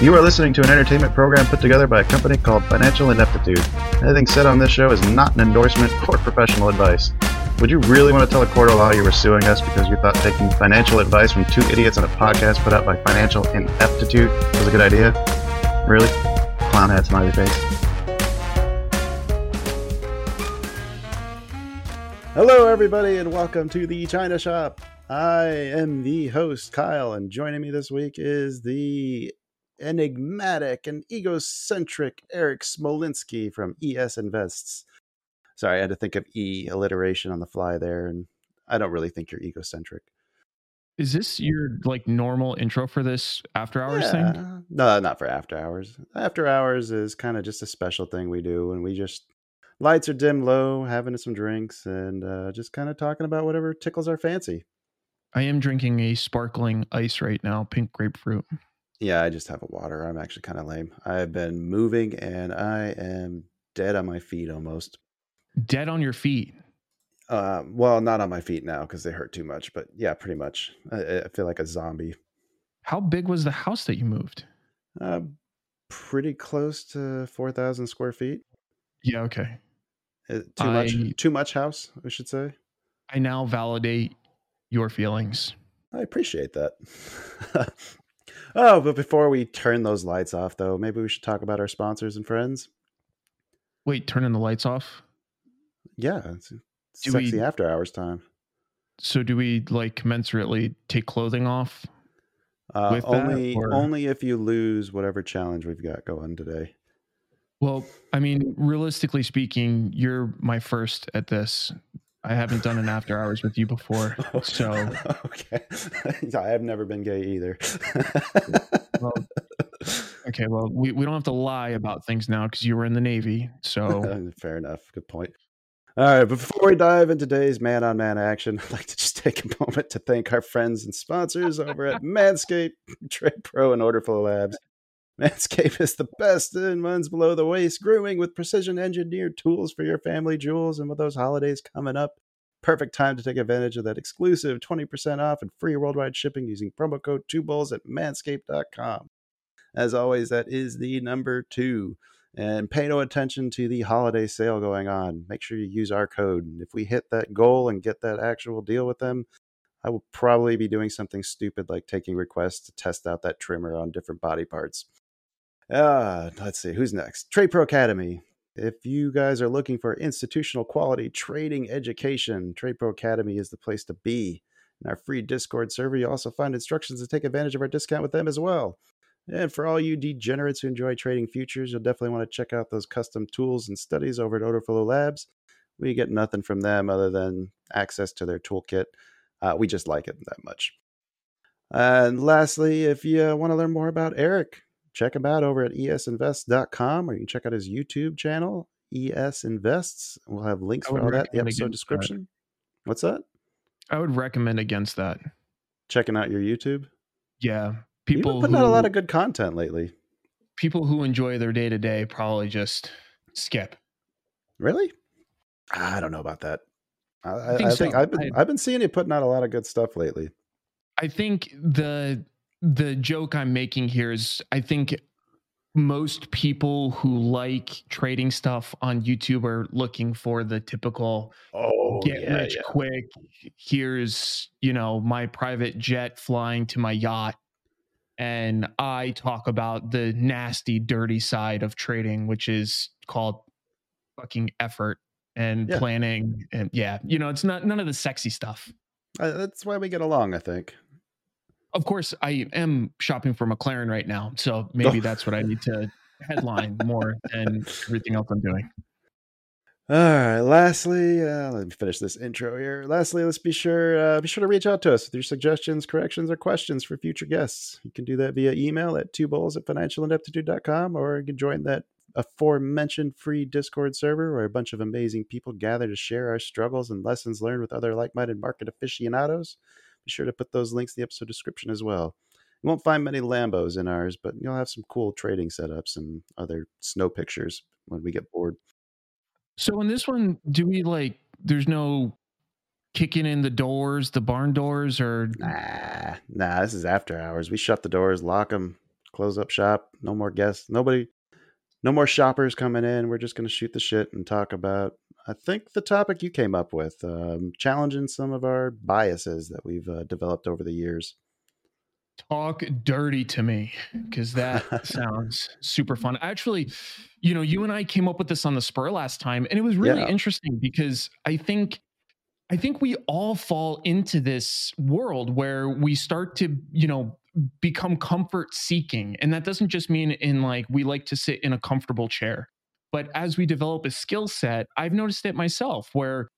You are listening to an entertainment program put together by a company called Financial Ineptitude. Anything said on this show is not an endorsement or professional advice. Would you really want to tell a court of law you were suing us because you thought taking financial advice from two idiots on a podcast put out by Financial Ineptitude was a good idea? Really? Clown hat smiley face. Hello, everybody, and welcome to the China Shop. I am the host, Kyle, and joining me this week is the enigmatic and egocentric Eric Smolinski from ES Invests. Sorry, I had to think of E alliteration on the fly there, and I don't really think you're egocentric. Is this your like normal intro for this after hours Yeah. thing? No, not for after hours. After hours is kind of just a special thing we do when we just lights are dim low, having some drinks, and uh, just kind of talking about whatever tickles our fancy. I am drinking a sparkling ice right now, pink grapefruit. Yeah, I just have a water. I'm actually kind of lame. I've been moving and I am dead on my feet almost. Dead on your feet. Uh, well, not on my feet now because they hurt too much, but yeah, pretty much. I, I feel like a zombie. How big was the house that you moved? Uh, pretty close to four thousand square feet. Yeah, okay. Uh, Too much. Too much house, we should say. I now validate your feelings. I appreciate that. oh, but before we turn those lights off, though, maybe we should talk about our sponsors and friends. Wait, turning the lights off? Yeah, it's Do sexy we- after hours time. So do we like commensurately take clothing off? Uh, that, only, or- only if you lose whatever challenge we've got going today. Well, I mean, realistically speaking, you're my first at this. I haven't done an after hours with you before. So okay, I have never been gay either. Well, Okay, well, we, we don't have to lie about things now because you were in the Navy. So Fair enough. Good point. All right, but before we dive into today's man on man action, I'd like to just take a moment to thank our friends and sponsors over at Manscaped, Trade Pro, and Orderflow Labs. Manscaped is the best in men's below the waist grooming with precision engineered tools for your family jewels. And with those holidays coming up, perfect time to take advantage of that exclusive 20% off and free worldwide shipping using promo code two bulls at manscaped.com. As always, that is the number two and pay no attention to the holiday sale going on. Make sure you use our code. If we hit that goal and get that actual deal with them, I will probably be doing something stupid like taking requests to test out that trimmer on different body parts. Uh, let's see, who's next? Trade Pro Academy. If you guys are looking for institutional quality trading education, Trade Pro Academy is the place to be. In our free Discord server, you also find instructions to take advantage of our discount with them as well. And for all you degenerates who enjoy trading futures, you'll definitely want to check out those custom tools and studies over at Orderflow Labs. We get nothing from them other than access to their toolkit. Uh, we just like it that much. And lastly, if you want to learn more about Eric, check him out over at esinvest.com or you can check out his YouTube channel, ES Invests. We'll have links for all that in the episode against that. description. What's that? I would recommend against that. Checking out your YouTube. Yeah, People people putting who, out a lot of good content lately. people who enjoy their day to day probably just skip. Really? Ah, I don't know about that. I, I, I think think, so. I've been I- I've been seeing you putting out a lot of good stuff lately. I think the the joke I'm making here is I think most people who like trading stuff on YouTube are looking for the typical Oh, get rich quick. Here's, you know, my private jet flying to my yacht. And I talk about the nasty, dirty side of trading, which is called fucking effort and Yeah. planning. And yeah, you know, it's not none of the sexy stuff. Uh, that's why we get along. I think. Of course, I am shopping for McLaren right now. So maybe that's what I need to headline more than everything else I'm doing. All right. Lastly, uh, let me finish this intro here. Lastly, let's be sure uh, be sure to reach out to us with your suggestions, corrections, or questions for future guests. You can do that via email at two bulls at financialineptitude.com or you can join that aforementioned free Discord server where a bunch of amazing people gather to share our struggles and lessons learned with other like minded market aficionados. Be sure to put those links in the episode description as well. You won't find many Lambos in ours, but you'll have some cool trading setups and other snow pictures when we get bored. So in this one, do we like? There's no kicking in the doors, the barn doors, or Nah, nah, this is after hours. We shut the doors, lock them, close up shop. No more guests. Nobody, no more shoppers coming in. We're just going to shoot the shit and talk about, I think, the topic you came up with, um, challenging some of our biases that we've uh, developed over the years. talk dirty to me because that sounds super fun. Actually, you know, you and I came up with this on the spur last time, and it was really Yeah. interesting because I think I think we all fall into this world where we start to, you know, become comfort seeking. And that doesn't just mean in like we like to sit in a comfortable chair. But as we develop a skill set, I've noticed it myself where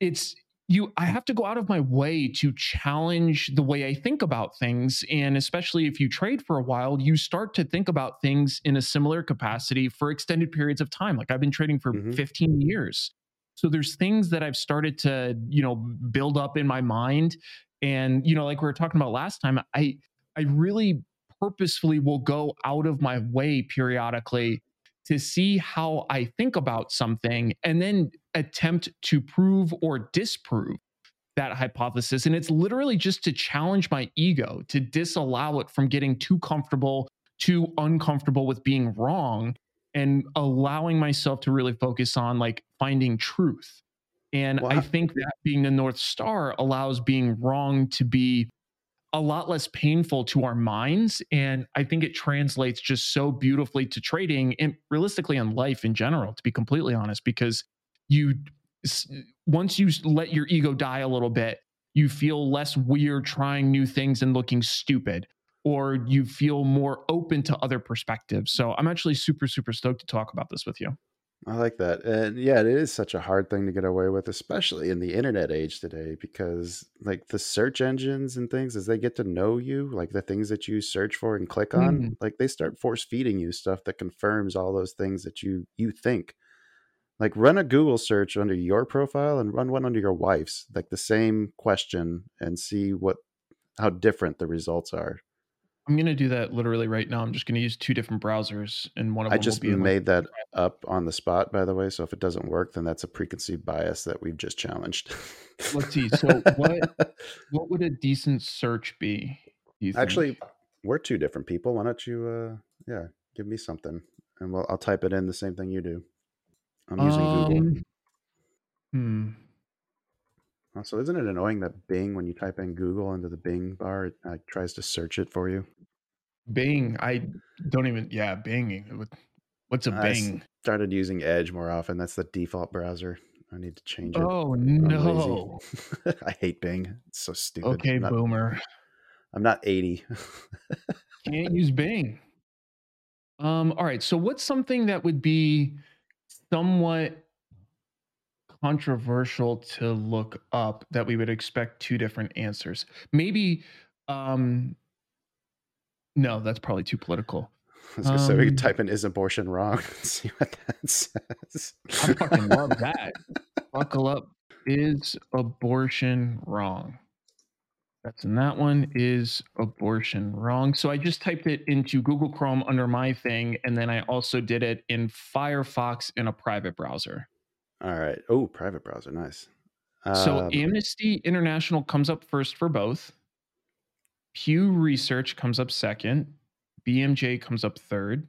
it's you I have to go out of my way to challenge the way I think about things and especially if you trade for a while you start to think about things in a similar capacity for extended periods of time like I've been trading for Mhm. 15 years so there's things that I've started to you know build up in my mind and you know like we were talking about last time I I really purposefully will go out of my way periodically to see how I think about something and then attempt to prove or disprove that hypothesis. And it's literally just to challenge my ego, to disallow it from getting too comfortable, too uncomfortable with being wrong, and allowing myself to really focus on like finding truth. And Well, I I- think that being the North Star allows being wrong to be a lot less painful to our minds. And I think it translates just so beautifully to trading and realistically on life in general, to be completely honest, because you, once you let your ego die a little bit, you feel less weird trying new things and looking stupid, or you feel more open to other perspectives. So I'm actually super, super stoked to talk about this with you. I like that. And yeah, it is such a hard thing to get away with, especially in the internet age today, because like the search engines and things, as they get to know you, like the things that you search for and click on, Mm. like they start force feeding you stuff that confirms all those things that you you think. Like run a Google search under your profile and run one under your wife's, like the same question and see what how different the results are. I'm going to do that literally right now. I'm just going to use two different browsers, and one of I them just will be in, like, made that up on the spot, by the way. So if it doesn't work, then that's a preconceived bias that we've just challenged. Let's see. So what what would a decent search be? do you think? Actually, we're two different people. Why don't you, uh, yeah, give me something, and we'll I'll type it in the same thing you do. I'm using Google. Um, Hmm. Also, isn't it annoying that Bing, when you type in Google into the Bing bar, it uh, tries to search it for you? Bing. I don't even. Yeah, Bing. What's a I Bing? Started using Edge more often. That's the default browser. I need to change it. Oh no. I hate Bing. It's so stupid. Okay, I'm not, boomer. I'm not 80. Can't use Bing. Um. All right. So what's something that would be somewhat controversial to look up that we would expect two different answers? Maybe. Um. No, that's probably too political. Gonna say we Um, could type in "is abortion wrong" and see what that says. I fucking love that. Buckle up. Is abortion wrong? That's in that one. Is abortion wrong? So I just typed it into Google Chrome under my thing, and then I also did it in Firefox in a private browser. All right. Oh, private browser, nice. So Um, Amnesty International comes up first for both. Pew Research comes up second. BMJ comes up third.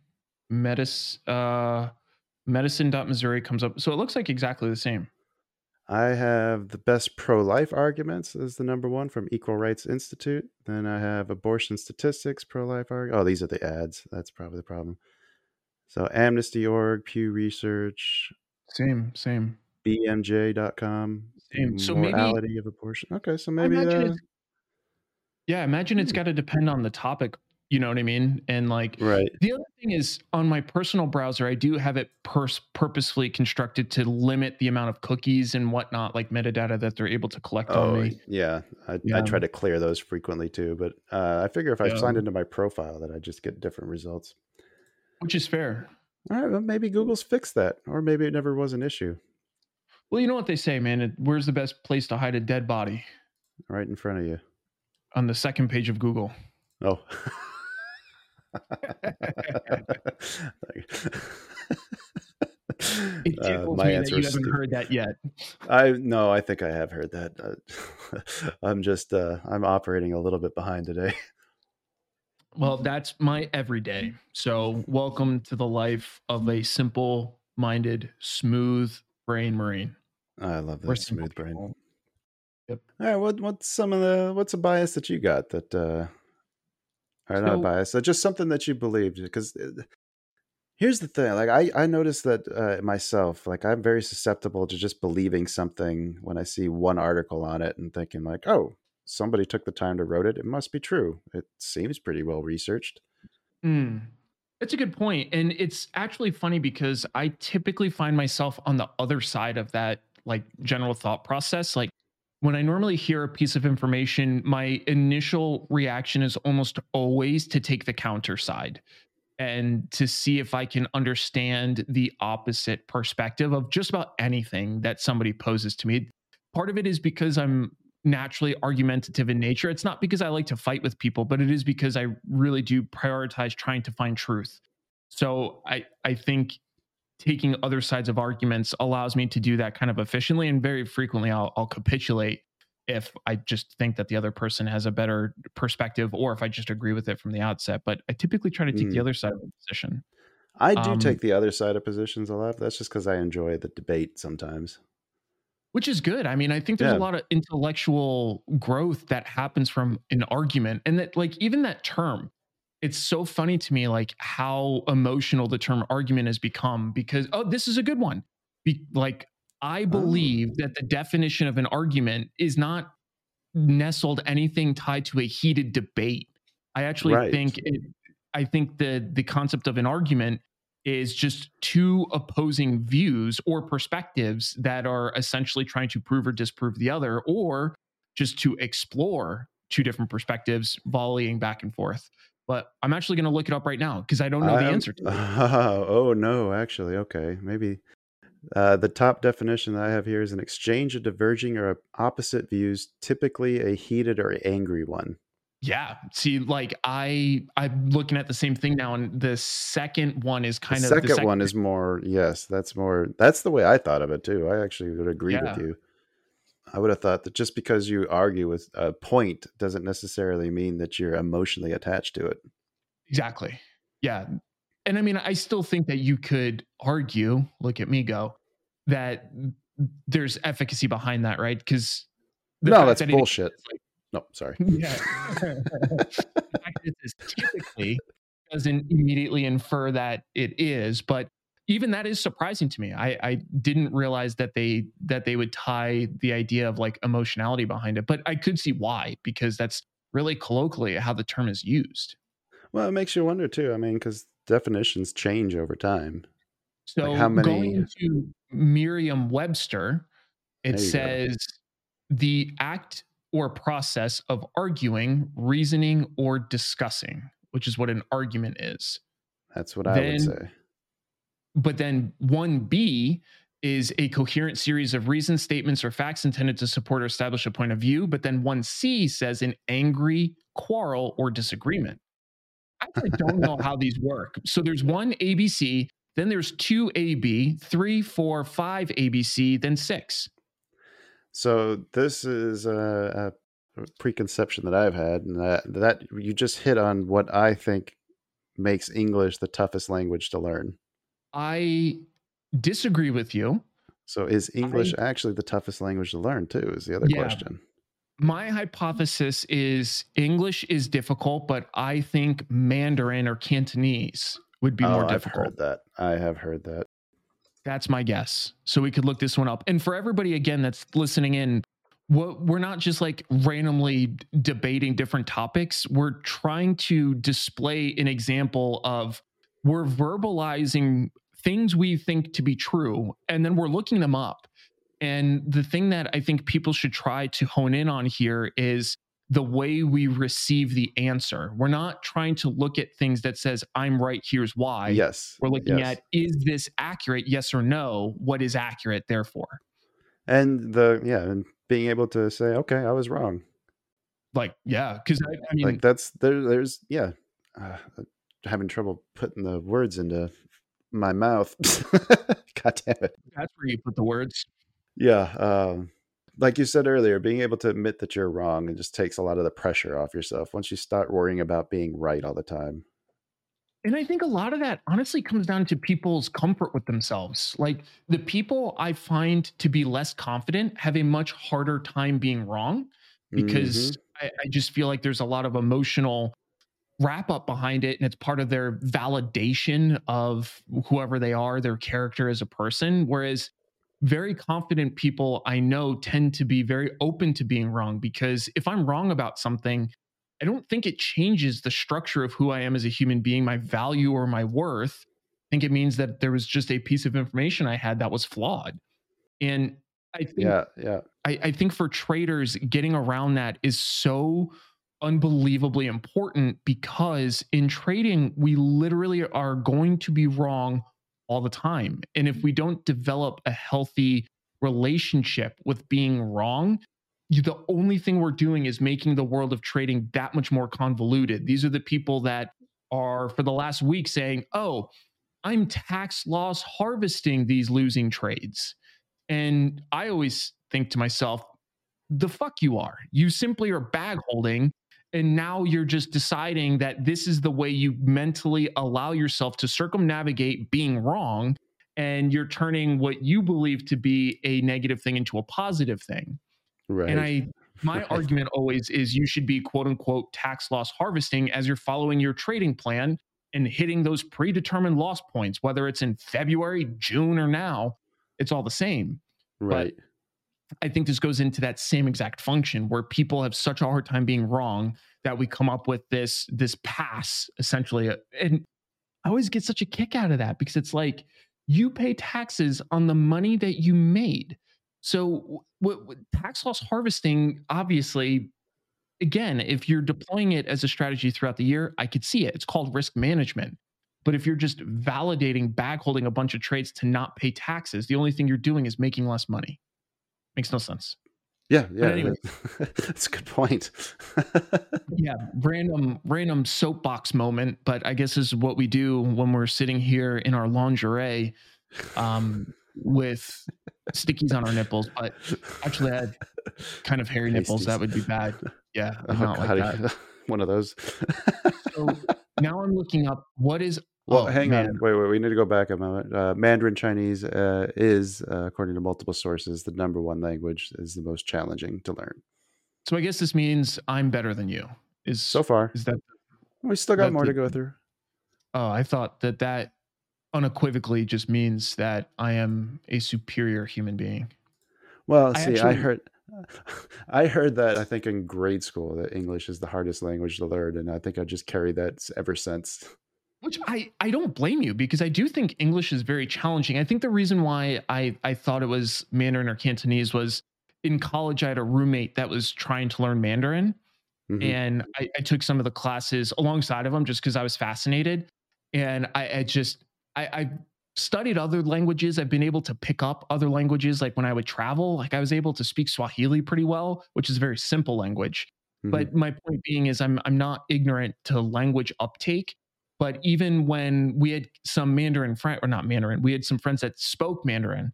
Medis, uh, Medicine.Missouri comes up. So it looks like exactly the same. I have the best pro-life arguments as the number one from Equal Rights Institute. Then I have abortion statistics, pro-life arguments. Oh, these are the ads. That's probably the problem. So Amnesty.org, Pew Research, Same, same. BMJ.com, Same. So maybe- morality of abortion. Okay, so maybe imagine uh, yeah, imagine it's got to depend on the topic. You know what I mean? And like right. the other thing is on my personal browser, I do have it pers- purposefully constructed to limit the amount of cookies and whatnot, like metadata that they're able to collect on Oh, me. yeah. I, I try to clear those frequently too, but uh, I figure if I Yeah. signed into my profile that I just get different results. which is fair. All right, well, maybe Google's fixed that, or maybe it never was an issue. Well, you know what they say, man. It, where's the best place to hide a dead body? Right in front of you. On the second page of Google. Oh. It Uh, my me that answer you haven't heard that yet. I no, I think I have heard that. Uh, I'm just uh, I'm operating a little bit behind today. Well, that's my everyday. So, welcome to the life of a simple minded, smooth brain Marine. I love We're that smooth brain. people. All right, what what's some of the what's a bias that you got that uh or not a So- bias, uh, just something that you believed because here's the thing, like I I noticed that uh, myself, like I'm very susceptible to just believing something when I see one article on it and thinking like, "Oh, somebody took the time to wrote it, it must be true. It seems pretty well researched." Mm. That's a good point. And it's actually funny because I typically find myself on the other side of that like general thought process. Like when I normally hear a piece of information, my initial reaction is almost always to take the counter side and to see if I can understand the opposite perspective of just about anything that somebody poses to me. Part of it is because I'm naturally argumentative in nature. It's not because I like to fight with people, but it is because I really do prioritize trying to find truth. So I I think taking other sides of arguments allows me to do that kind of efficiently and very frequently I'll, I'll capitulate if I just think that the other person has a better perspective or if I just agree with it from the outset. But I typically try to take the Mm. other side of the position. I do Um, take the other side of positions a lot. That's just because I enjoy the debate sometimes. Which is good. I mean, I think there's Yeah. a lot of intellectual growth that happens from an argument, and that like even that term, it's so funny to me like how emotional the term argument has become because oh, this is a good one. Be, like I oh. believe that the definition of an argument is not nestled anything tied to a heated debate. I actually Right. think it, I think the the concept of an argument is just two opposing views or perspectives that are essentially trying to prove or disprove the other, or just to explore two different perspectives, volleying back and forth. But I'm actually going to look it up right now because I don't know the I'm- answer to it. oh no, actually, okay, maybe. Uh, the top definition that I have here is an exchange of diverging or opposite views, typically a heated or angry one. Yeah. See, like I, I'm looking at the same thing now, and the second one is kind of the of second one is more, yes, that's more, that's the way I thought of it too. I actually would agree Yeah. with you. I would have thought that just because you argue with a point doesn't necessarily mean that you're emotionally attached to it. Exactly. Yeah. And I mean, I still think that you could argue, look at me go, that there's efficacy behind that, right? Because No, that's bullshit. No, sorry. yeah. the fact that this typically doesn't immediately infer that it is, but even that is surprising to me. I, I didn't realize that they that they would tie the idea of like emotionality behind it, but I could see why because that's really colloquially how the term is used. Well, it makes you wonder too. I mean, because definitions change over time. So how many- going to Merriam-Webster, it you go. says the act or process of arguing, reasoning, or discussing, which is what an argument is. That's what I would say. But then 1B is a coherent series of reasons, statements, or facts intended to support or establish a point of view. But then 1C says an angry quarrel or disagreement. I actually don't know how these work. So there's one ABC, then there's two AB, three, four, five ABC, then six. So this is a, a preconception that I've had, and that, that you just hit on what I think makes English the toughest language to learn. I disagree with you. So is English actually the toughest language to learn too? Is the other Yeah. question. My hypothesis is English is difficult, but I think Mandarin or Cantonese would be oh, more I've difficult. heard that. I have heard that. That's my guess. So we could look this one up. And for everybody again that's listening in, we're not just like randomly debating different topics. We're trying to display an example of we're verbalizing things we think to be true and then we're looking them up. And the thing that I think people should try to hone in on here is the way we receive the answer. We're not trying to look at things that says I'm right, here's why. Yes. We're looking yes. at is this accurate? Yes or no? What is accurate therefore? and the yeah, and being able to say, okay, I was wrong. Like, yeah, because I, I mean like that's there. There's yeah, uh, having trouble putting the words into my mouth. God damn it. that's where you put the words. Yeah. Um, like you said earlier, being able to admit that you're wrong and just takes a lot of the pressure off yourself once you start worrying about being right all the time. And I think a lot of that honestly comes down to people's comfort with themselves. Like the people I find to be less confident have a much harder time being wrong because Mhm. I, I just feel like there's a lot of emotional wrap up behind it and it's part of their validation of whoever they are, their character as a person. Whereas very confident people I know tend to be very open to being wrong because if I'm wrong about something, I don't think it changes the structure of who I am as a human being, my value or my worth. I think it means that there was just a piece of information I had that was flawed. And I think Yeah. Yeah. I, I think for traders, getting around that is so unbelievably important because in trading, we literally are going to be wrong all the time. And if we don't develop a healthy relationship with being wrong, you, the only thing we're doing is making the world of trading that much more convoluted. These are the people that are, for the last week, saying, oh, I'm tax loss harvesting these losing trades. And I always think to myself, the fuck you are. You simply are bag holding. And now you're just deciding that this is the way you mentally allow yourself to circumnavigate being wrong. And you're turning what you believe to be a negative thing into a positive thing. Right. And I, my Right. argument always is you should be quote unquote tax loss harvesting as you're following your trading plan and hitting those predetermined loss points, whether it's in February, June, or now, it's all the same. right. I think this goes into that same exact function where people have such a hard time being wrong that we come up with this this pass essentially uh, and I always get such a kick out of that because it's like you pay taxes on the money that you made. So tax loss harvesting obviously again if you're deploying it as a strategy throughout the year I could see it. It's called risk management. But if you're just validating bag holding a bunch of trades to not pay taxes, the only thing you're doing is making less money. Makes no sense. Yeah. Yeah. anyway. That's a good point. Yeah, random random soapbox moment, but I guess this is what we do when we're sitting here in our lingerie um with stickies on our nipples, but actually I had kind of hairy nipples. That would be bad. Yeah, Oh, I'm not like God, that. One of those. So now I'm looking up what is Well, oh, hang man. on. Wait, wait. We need to go back a moment. Uh, Mandarin Chinese uh, is, uh, according to multiple sources, the number one language is the most challenging to learn. So I guess this means I'm better than you. Is So far, is that we still got more to go through. Oh, I thought that that unequivocally just means that I am a superior human being. Well, I see, I actually- heard, I heard that I think in grade school that English is the hardest language to learn, and I think I just carried that ever since. Which I, I don't blame you because I do think English is very challenging. I think the reason why I, I thought it was Mandarin or Cantonese was in college, I had a roommate that was trying to learn Mandarin. Mhm. And I, I took some of the classes alongside of him just because I was fascinated. And I, I just, I, I studied other languages. I've been able to pick up other languages. Like when I would travel, like I was able to speak Swahili pretty well, which is a very simple language. Mhm. But my point being is I'm I'm not ignorant to language uptake. But even when we had some Mandarin friend or not Mandarin, we had some friends that spoke Mandarin,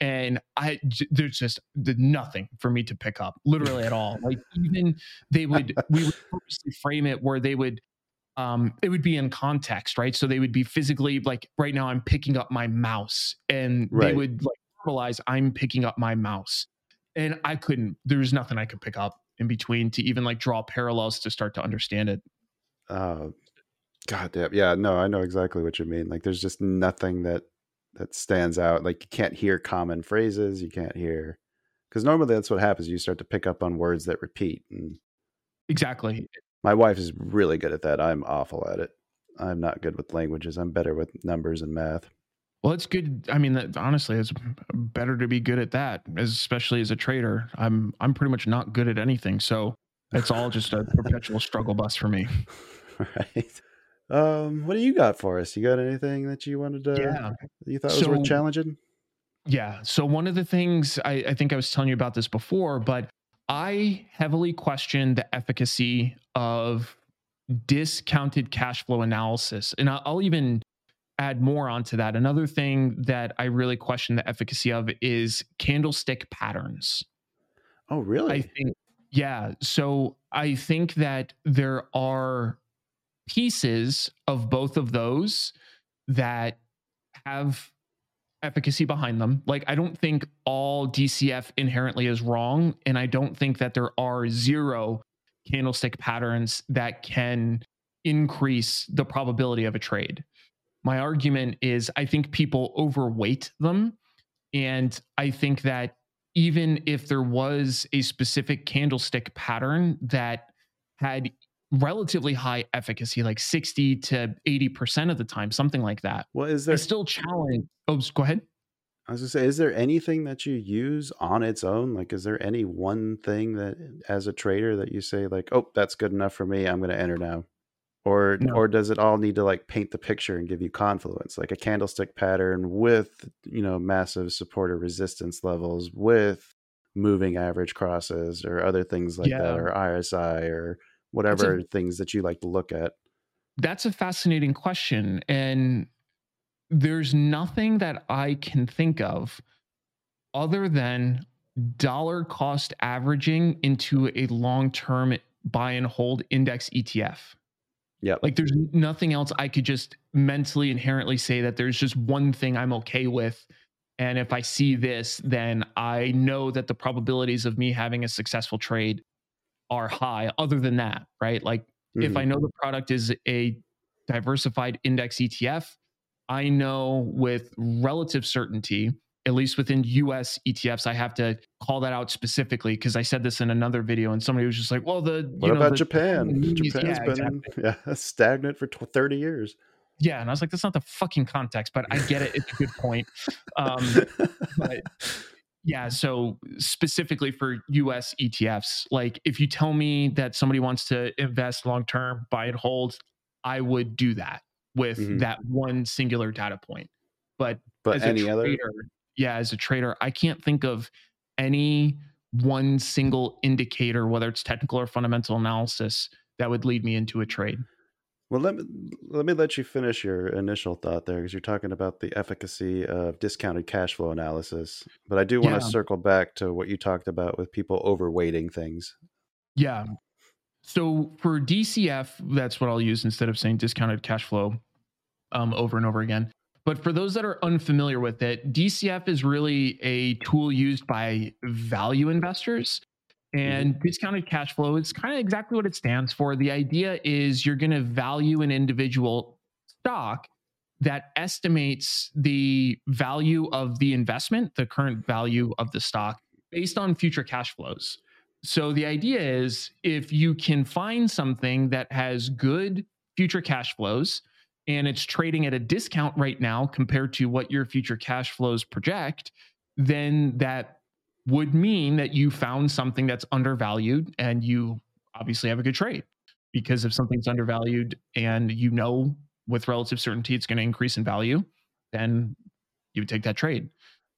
and I there's just nothing for me to pick up literally at all. Like even they would we would purposely frame it where they would um it would be in context, right? So they would be physically like right now I'm picking up my mouse, and they would like verbalize I'm picking up my mouse, and I couldn't. There was nothing I could pick up in between to even like draw parallels to start to understand it. Uh, God damn. Yeah, no, I know exactly what you mean. Like, there's just nothing that that stands out. Like, you can't hear common phrases. You can't hear because normally that's what happens. You start to pick up on words that repeat. And Exactly. My wife is really good at that. I'm awful at it. I'm not good with languages. I'm better with numbers and math. Well, it's good. I mean, that, honestly, it's better to be good at that, especially as a trader. I'm I'm pretty much not good at anything. So It's all just a perpetual struggle bus for me. right. Um, what do you got for us? You got anything that you wanted to Yeah. you thought was worth challenging? Yeah. So one of the things I, I think I was telling you about this before, but I heavily question the efficacy of discounted cash flow analysis. And I'll, even add more onto that. Another thing that I really question the efficacy of is candlestick patterns. Oh, really? I think, yeah. So I think that there are pieces of both of those that have efficacy behind them. Like, I don't think all DCF inherently is wrong. And I don't think that there are zero candlestick patterns that can increase the probability of a trade. My argument is I think people overweight them. And I think that even if there was a specific candlestick pattern that had relatively high efficacy, like 60 to 80% of the time, something like that, well, is I still challenge. Oh, go ahead. I was gonna say, is there anything that you use on its own? Like, is there any one thing that, as a trader, that you say like, "Oh, that's good enough for me. I'm going to enter now," or No. or does it all need to like paint the picture and give you confluence, like a candlestick pattern with you know massive support or resistance levels with moving average crosses or other things like Yeah. that, or RSI or whatever things that you like to look at? That's a fascinating question. And there's nothing that I can think of other than dollar cost averaging into a long term buy and hold index ETF. Yeah. Like there's nothing else I could just mentally inherently say that there's just one thing I'm okay with. And if I see this, then I know that the probabilities of me having a successful trade are high. Other than that, right? Like if Mhm. I know the product is a diversified index ETF, I know with relative certainty, at least within US ETFs, I have to call that out specifically because I said this in another video and somebody was just like, well, the what know, about the Japan? Japanese- Japan's yeah, been yeah stagnant for tw- thirty years. Yeah, and I was like, that's not the fucking context, but I get it. It's a good point. Um, but yeah, so specifically for US ETFs, like if you tell me that somebody wants to invest long term, buy and hold, I would do that with Mhm. that one singular data point. But but as any a other? trader, yeah, as a trader, I can't think of any one single indicator, whether it's technical or fundamental analysis, that would lead me into a trade. Well, let me let me let you finish your initial thought there, because you're talking about the efficacy of discounted cash flow analysis. But I do want Yeah. to circle back to what you talked about with people overweighting things. Yeah. So for DCF, that's what I'll use instead of saying discounted cash flow um, over and over again. But for those that are unfamiliar with it, DCF is really a tool used by value investors. And discounted cash flow is kind of exactly what it stands for. The idea is you're going to value an individual stock that estimates the value of the investment, the current value of the stock, based on future cash flows. So the idea is if you can find something that has good future cash flows and it's trading at a discount right now compared to what your future cash flows project, then that would mean that you found something that's undervalued and you obviously have a good trade. Because if something's undervalued and you know with relative certainty it's going to increase in value, then you would take that trade.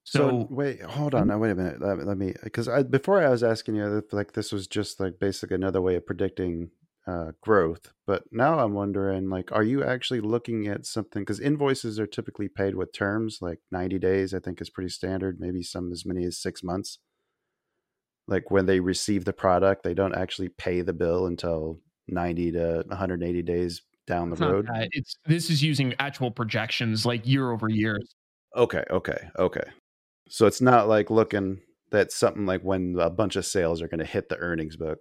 So, So, wait, hold on. Mm-hmm. Now, wait a minute. Let, let me, because I before I was asking you if, like this was just like basically another way of predicting uh, growth, but now I'm wondering like, are you actually looking at something? Because invoices are typically paid with terms, like 90 days. I think is pretty standard. Maybe some as many as six months. Like when they receive the product, they don't actually pay the bill until 90 to 180 days down the it's road. It's this is using actual projections like year over year. Okay, okay, okay. So it's not like looking that's something like when a bunch of sales are going to hit the earnings book.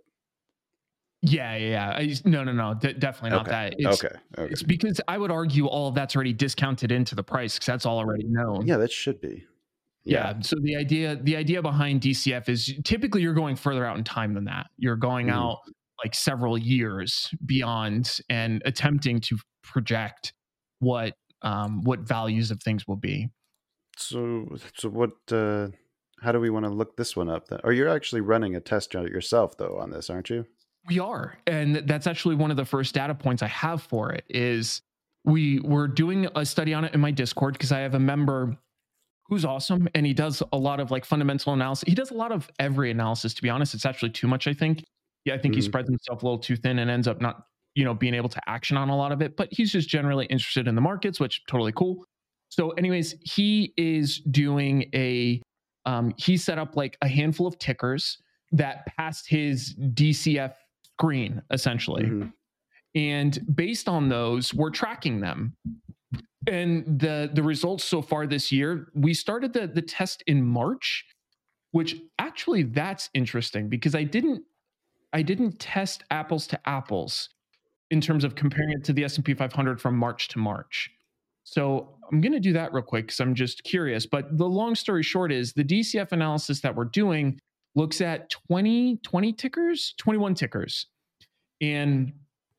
Yeah, yeah, yeah. I, no, no, no. De- definitely not Okay, that. It's, okay, okay. It's because I would argue all of that's already discounted into the price because that's all already known. Yeah, that should be. Yeah. So the idea the idea behind DCF is typically you're going further out in time than that. You're going Mhm. out like several years beyond and attempting to project what um, what values of things will be. So, so what? Uh, how do we want to look this one up? Then, or you're actually running a test yourself though on this, aren't you? We are. And that's actually one of the first data points I have for it is we were doing a study on it in my Discord because I have a member who's awesome and he does a lot of like fundamental analysis. He does a lot of every analysis to be honest. It's actually too much I think. Yeah, I think he Mhm. spreads himself a little too thin and ends up not, you know, being able to action on a lot of it, but he's just generally interested in the markets, which totally cool. So anyways, he is doing a um he set up like a handful of tickers that passed his DCF screen essentially. Mhm. And based on those, we're tracking them. And the the results so far this year, we started the the test in March, which actually that's interesting because I didn't I didn't test apples to apples in terms of comparing it to the S&P 500 from March to March. So I'm going to do that real quick because I'm just curious. But the long story short is the DCF analysis that we're doing looks at 20, 20 tickers, 21 tickers. And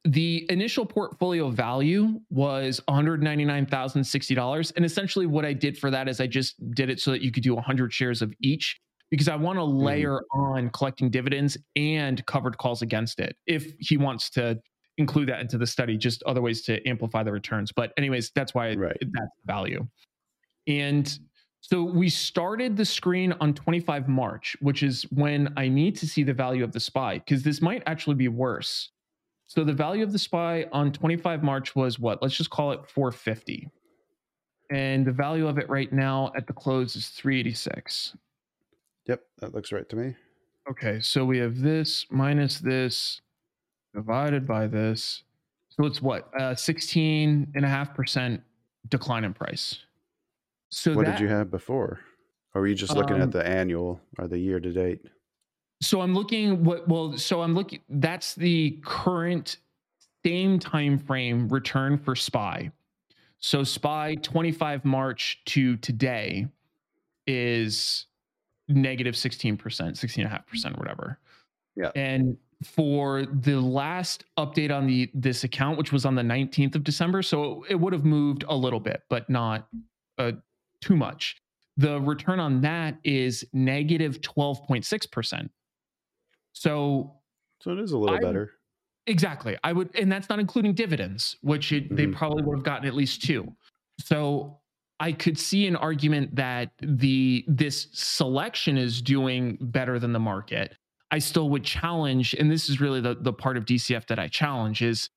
the initial portfolio value was $199,060. And essentially, what I did for that is I just did it so that you could do 100 shares of each because I want to mm-hmm. layer on collecting dividends and covered calls against it if he wants to include that into the study, just other ways to amplify the returns. But, anyways, that's why Right. that's the value. And so we started the screen on 25 March, which is when I need to see the value of the SPY because this might actually be worse. So the value of the SPY on 25 March was what? Let's just call it 450. And the value of it right now at the close is 386. Yep, that looks right to me. Okay, so we have this minus this divided by this. So it's what? Uh 16 and a half percent decline in price. So what that, did you have before? Or were you just looking Um, at the annual or the year to date? So I'm looking what well so I'm looking that's the current same time frame return for SPY. So SPY 25 March to today is negative 16%, 16.5%, whatever. Yeah. And for the last update on the this account, which was on the 19th of December, so it would have moved a little bit, but not uh, too much. The return on that is negative 12.6%. So So it is a little I- better. Exactly. I would, and that's not including dividends, which it, they Mhm. probably would have gotten at least two. So I could see an argument that the this selection is doing better than the market. I still would challenge, and this is really the the part of DCF that I challenge is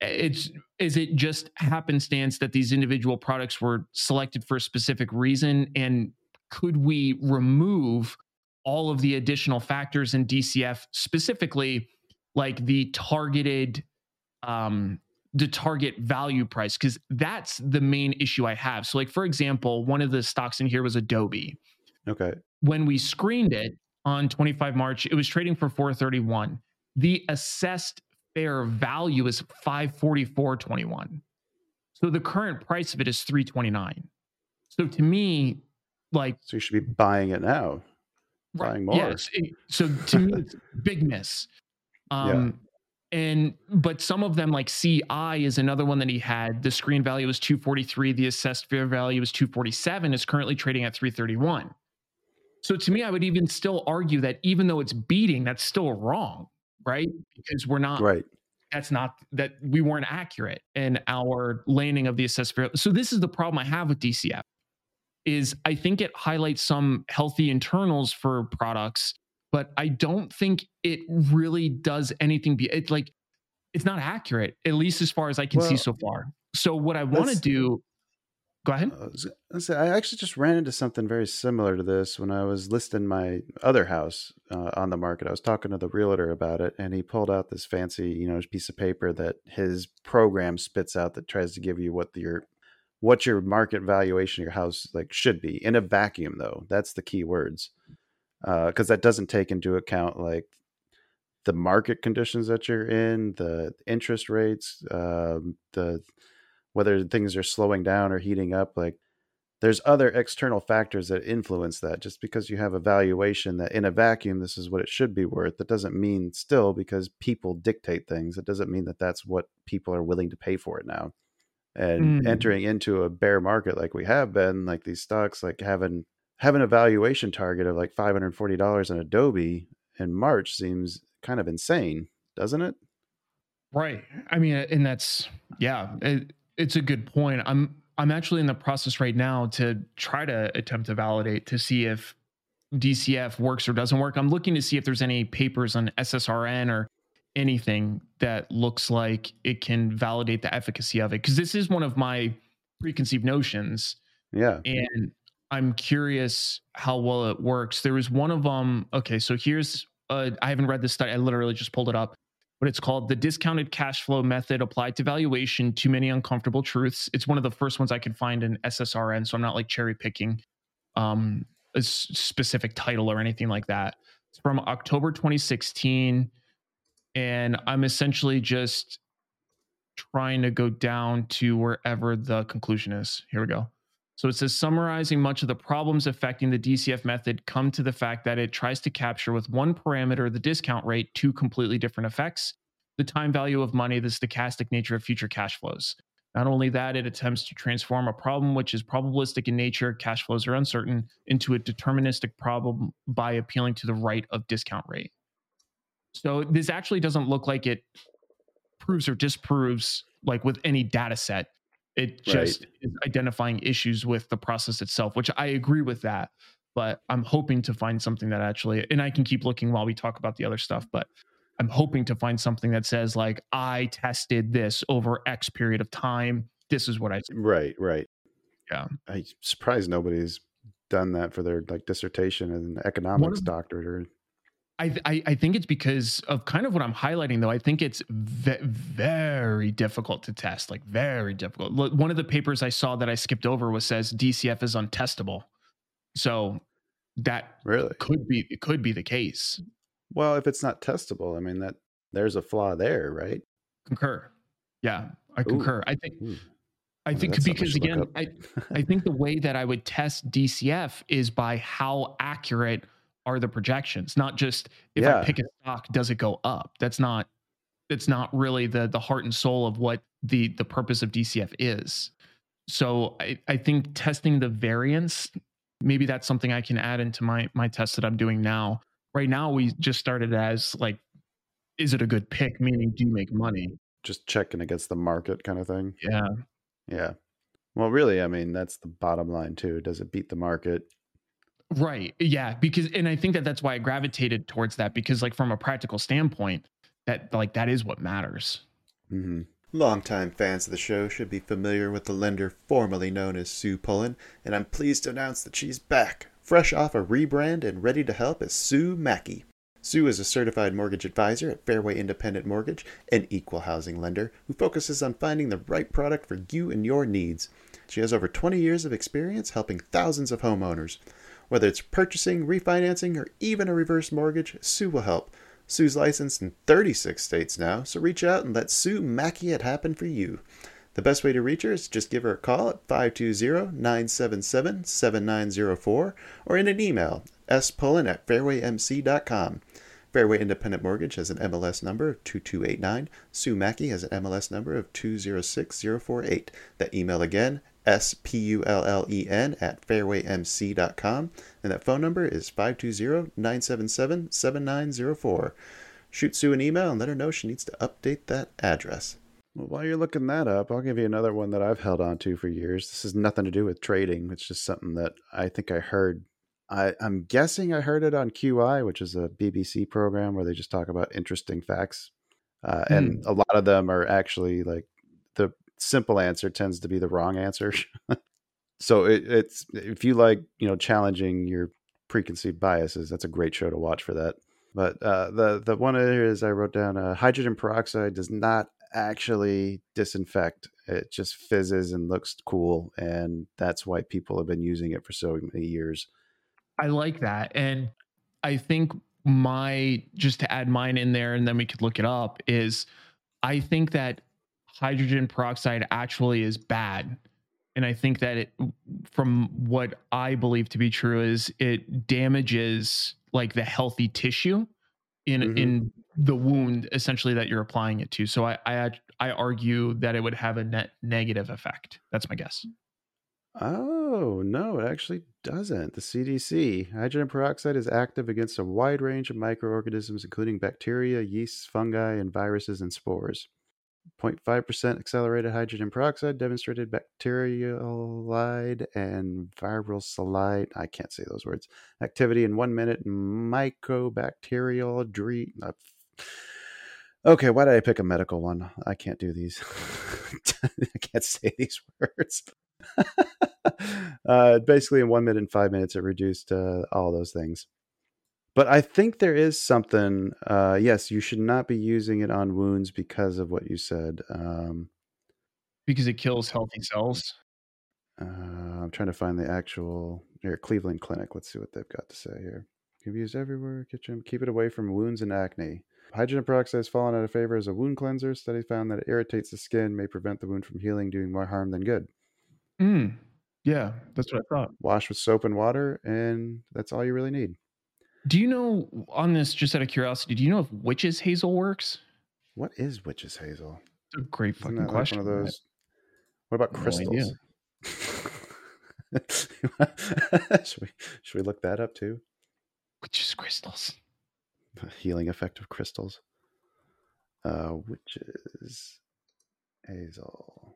it's is it just happenstance that these individual products were selected for a specific reason and could we remove all of the additional factors in DCF specifically like the targeted um the target value price because that's the main issue I have. So like for example, one of the stocks in here was Adobe. Okay. When we screened it on 25 March, it was trading for 431. The assessed fair value is 544.21. So the current price of it is 329. So to me, like So you should be buying it now. Buying more. Yes. it- so to me, it's big miss. Um, and but some of them, like CI, is another one that he had. The screen value was 243. The assessed fair value is 247. Is currently trading at 331. So to me, I would even still argue that even though it's beating, that's still wrong, right? Because we're not Right. that's not that we weren't accurate in our landing of the assessment. So this is the problem I have with DCF is I think it highlights some healthy internals for products, but I don't think it really does anything. Be it like it's not accurate, at least as far as I can see so far. So what I want to do, go ahead. I I actually just ran into something very similar to this when I was listing my other house uh, on the market. I was talking to the realtor about it, and he pulled out this fancy, you know, piece of paper that his program spits out that tries to give you what your what your market valuation of your house like should be in a vacuum. Though that's the key words, because that doesn't take into account like the market conditions that you're in, the interest rates, um, the whether things are slowing down or heating up like there's other external factors that influence that just because you have a valuation that in a vacuum this is what it should be worth that doesn't mean still because people dictate things it doesn't mean that that's what people are willing to pay for it now and Mm. entering into a bear market like we have been like these stocks like having having a valuation target of like $540 in adobe in march seems kind of insane doesn't it? Right. I mean, and that's yeah, it, it's a good point. I'm I'm actually in the process right now to try to attempt to validate to see if DCF works or doesn't work. I'm looking to see if there's any papers on SSRN or anything that looks like it can validate the efficacy of it because this is one of my preconceived notions. Yeah. And I'm curious how well it works. There was one of them. Okay, so here's uh, I haven't read this study. I literally just pulled it up, but it's called the discounted cash flow method applied to valuation. Too many uncomfortable truths. It's one of the first ones I could find in SSRN, so I'm not like cherry picking um, a specific title or anything like that. It's from October 2016, and I'm essentially just trying to go down to wherever the conclusion is. Here we go. So it says summarizing much of the problems affecting the DCF method come to the fact that it tries to capture with one parameter, the discount rate, two completely different effects the time value of money, the stochastic nature of future cash flows. Not only that, it attempts to transform a problem which is probabilistic in nature, cash flows are uncertain, into a deterministic problem by appealing to the right of discount rate. So this actually doesn't look like it proves or disproves like with any data set it just right. is identifying issues with the process itself, which I agree with that. But I'm hoping to find something that actually, and I can keep looking while we talk about the other stuff, but I'm hoping to find something that says, like, I tested this over X period of time. This is what I see. Right, right. Yeah. I'm surprised nobody's done that for their like dissertation and economics doctorate or I, I, I think it's because of kind of what I'm highlighting though. I think it's ve- very difficult to test, like very difficult. One of the papers I saw that I skipped over was says DCF is untestable. So that really could be it could be the case. Well, if it's not testable, I mean that there's a flaw there, right? Concur. Yeah, I concur. Ooh. I think Ooh. I think because again, I I think the way that I would test DCF is by how accurate are the projections, not just if yeah. I pick a stock, does it go up? That's not that's not really the the heart and soul of what the the purpose of DCF is. So I, I think testing the variance, maybe that's something I can add into my my test that I'm doing now. Right now, we just started as like, is it a good pick? Meaning, do you make money? Just checking against the market kind of thing. Yeah. Yeah. Well, really, I mean, that's the bottom line too. Does it beat the market? Right. Yeah. Because, and I think that that's why I gravitated towards that because, like, from a practical standpoint, that, like, that is what matters. Mm-hmm. Longtime fans of the show should be familiar with the lender formerly known as Sue Pullen, and I'm pleased to announce that she's back, fresh off a rebrand and ready to help as Sue Mackey. Sue is a certified mortgage advisor at Fairway Independent Mortgage, an equal housing lender who focuses on finding the right product for you and your needs. She has over 20 years of experience helping thousands of homeowners. Whether it's purchasing, refinancing, or even a reverse mortgage, Sue will help. Sue's licensed in 36 states now, so reach out and let Sue Mackey it happen for you. The best way to reach her is just give her a call at 520-977-7904 or in an email, spullen at fairwaymc.com. Fairway Independent Mortgage has an MLS number of 2289. Sue Mackey has an MLS number of 206048. That email again, S P U L L E N at fairwaymc.com. And that phone number is 520 977 7904. Shoot Sue an email and let her know she needs to update that address. Well, while you're looking that up, I'll give you another one that I've held on to for years. This has nothing to do with trading. It's just something that I think I heard. I, I'm guessing I heard it on QI, which is a BBC program where they just talk about interesting facts. Uh, mm. And a lot of them are actually like the simple answer tends to be the wrong answer. so it, it's if you like, you know, challenging your preconceived biases, that's a great show to watch for that. But uh, the the one is I wrote down uh, hydrogen peroxide does not actually disinfect. It just fizzes and looks cool, and that's why people have been using it for so many years. I like that, and I think my just to add mine in there, and then we could look it up. Is I think that hydrogen peroxide actually is bad. And I think that it, from what I believe to be true, is it damages like the healthy tissue in mm-hmm. in the wound essentially that you're applying it to. So I, I I argue that it would have a net negative effect. That's my guess. Oh, no, it actually doesn't. The CDC. Hydrogen peroxide is active against a wide range of microorganisms, including bacteria, yeasts, fungi, and viruses and spores. 0.5% accelerated hydrogen peroxide demonstrated bacteriolide and viral salide. I can't say those words. Activity in one minute mycobacterial. Dre- uh, okay, why did I pick a medical one? I can't do these. I can't say these words. uh, basically, in one minute and five minutes, it reduced uh, all those things. But I think there is something. Uh, yes, you should not be using it on wounds because of what you said. Um, because it kills healthy cells. uh, I'm trying to find the actual here Cleveland Clinic. Let's see what they've got to say here. Can be used everywhere. Kitchen. Keep it away from wounds and acne. Hydrogen peroxide has fallen out of favor as a wound cleanser. Studies found that it irritates the skin, may prevent the wound from healing, doing more harm than good. Mm. Yeah, that's what I thought. Wash with soap and water, and that's all you really need. Do you know on this, just out of curiosity, do you know if witch's hazel works? What is witch's hazel? It's a great Isn't fucking that like question. one of those? What about No crystals? should we should we look that up too? Witch's crystals. The healing effect of crystals. Uh, witches hazel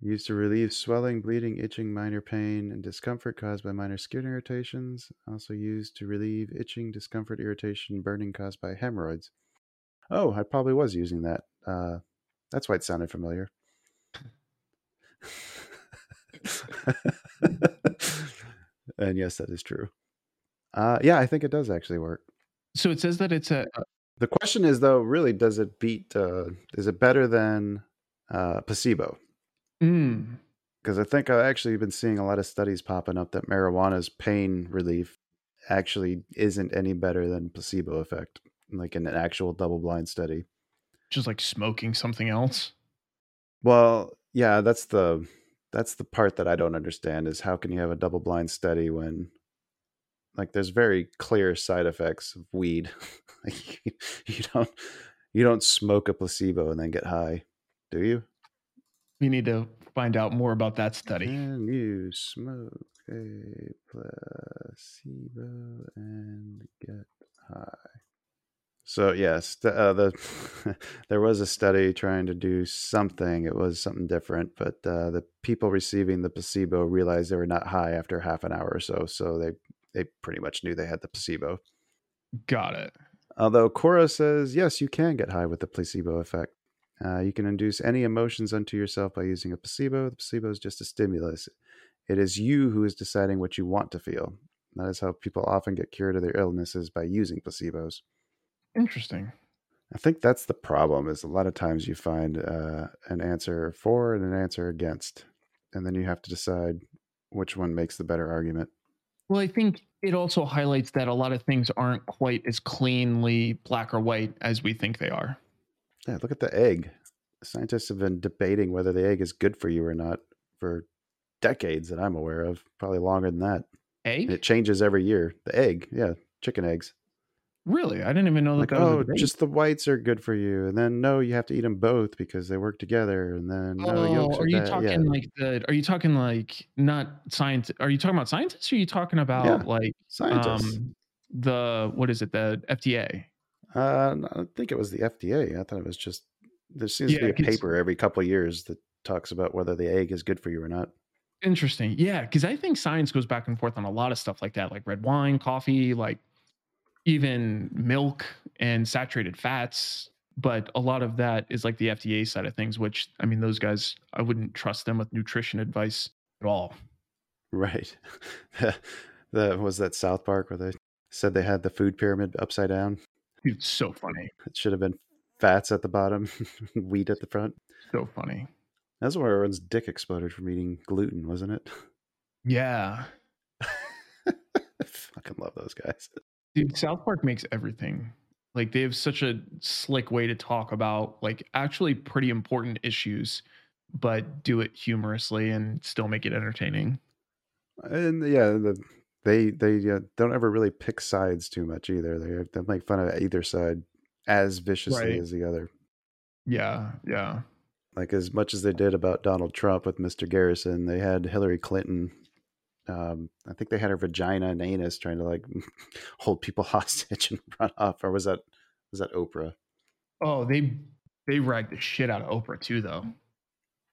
used to relieve swelling, bleeding, itching, minor pain, and discomfort caused by minor skin irritations. Also used to relieve itching, discomfort, irritation, burning caused by hemorrhoids. Oh, I probably was using that. Uh, that's why it sounded familiar. and yes, that is true. Uh, yeah, I think it does actually work. So it says that it's a The question is, though, really, does it beat? Uh, is it better than uh, placebo? Mm, Because I think I've actually been seeing a lot of studies popping up that marijuana's pain relief actually isn't any better than placebo effect, like in an actual double-blind study. just like smoking something else. Well, yeah, that's the that's the part that I don't understand is how can you have a double-blind study when like there's very clear side effects of weed. like you, you don't you don't smoke a placebo and then get high, do you? We need to find out more about that study. Can you smoke a placebo and get high? So yes, the, uh, the there was a study trying to do something. It was something different, but uh, the people receiving the placebo realized they were not high after half an hour or so. So they they pretty much knew they had the placebo. Got it. Although Quora says yes, you can get high with the placebo effect. Uh, you can induce any emotions unto yourself by using a placebo. The placebo is just a stimulus. It is you who is deciding what you want to feel. That is how people often get cured of their illnesses by using placebos. Interesting. I think that's the problem. Is a lot of times you find uh, an answer for and an answer against, and then you have to decide which one makes the better argument. Well, I think it also highlights that a lot of things aren't quite as cleanly black or white as we think they are. Yeah, look at the egg. Scientists have been debating whether the egg is good for you or not for decades that I'm aware of, probably longer than that. Egg? It changes every year. The egg, yeah, chicken eggs. really? I didn't even know that. Like, that oh, just the whites are good for you, and then no, you have to eat them both because they work together, and then no, Oh, yolks are you bad. talking Yeah. like the? Are you talking like not science? Are you talking about scientists? Or are you talking about like Scientists. um the what is it? The FDA? Uh, I think it was the FDA. I thought it was just there seems to be a paper every couple of years that talks about whether the egg is good for you or not. Interesting. Yeah, because I think science goes back and forth on a lot of stuff like that, like red wine, coffee, like even milk and saturated fats. But a lot of that is like the FDA side of things, which I mean, those guys, I wouldn't trust them with nutrition advice at all. Right. the was that South Park where they said they had the food pyramid upside down. It's so funny. It should have been fats at the bottom, wheat at the front. So funny. That's where everyone's dick exploded from eating gluten, wasn't it? Yeah. I fucking love those guys. Dude, South Park makes everything. Like they have such a slick way to talk about like actually pretty important issues, but do it humorously and still make it entertaining. And yeah, the, they they uh, don't ever really pick sides too much either. They they make fun of either side as viciously Right. as the other. Yeah, yeah. Like as much as they did about Donald Trump with Mr. Garrison, they had Hillary Clinton. Um, I think they had her vagina and anus trying to like hold people hostage and run off. Or was that was that Oprah? Oh, they they ragged the shit out of Oprah too, though.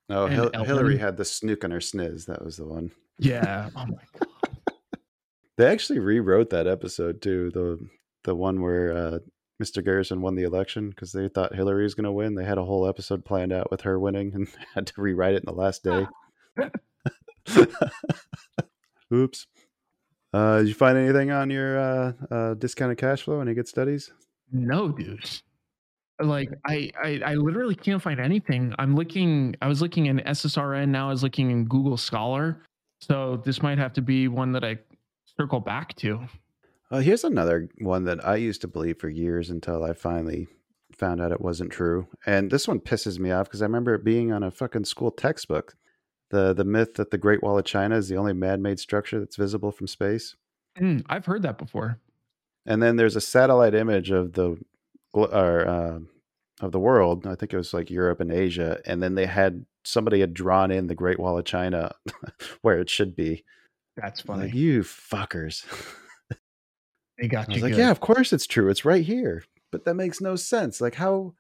Oh, Hil- Hillary had the snook on her sniz. That was the one. Yeah. Oh my god. They actually rewrote that episode too. The the one where uh, Mr. Garrison won the election because they thought Hillary was going to win. They had a whole episode planned out with her winning and had to rewrite it in the last day. Oops. Uh, did you find anything on your uh, uh, discounted cash flow? Any good studies? No, dude. Like I, I I literally can't find anything. I'm looking I was looking in SSRN, now I was looking in Google Scholar. So this might have to be one that I circle back to. Uh, here's another one that I used to believe for years until I finally found out it wasn't true. And this one pisses me off because I remember it being on a fucking school textbook. The the myth that the Great Wall of China is the only man-made structure that's visible from space. Mm, I've heard that before. And then there's a satellite image of the or uh, of the world. I think it was like Europe and Asia, and then they had somebody had drawn in the Great Wall of China where it should be. That's funny. Like you fuckers. they got I you like, good. yeah, of course it's true. It's right here. But that makes no sense. Like how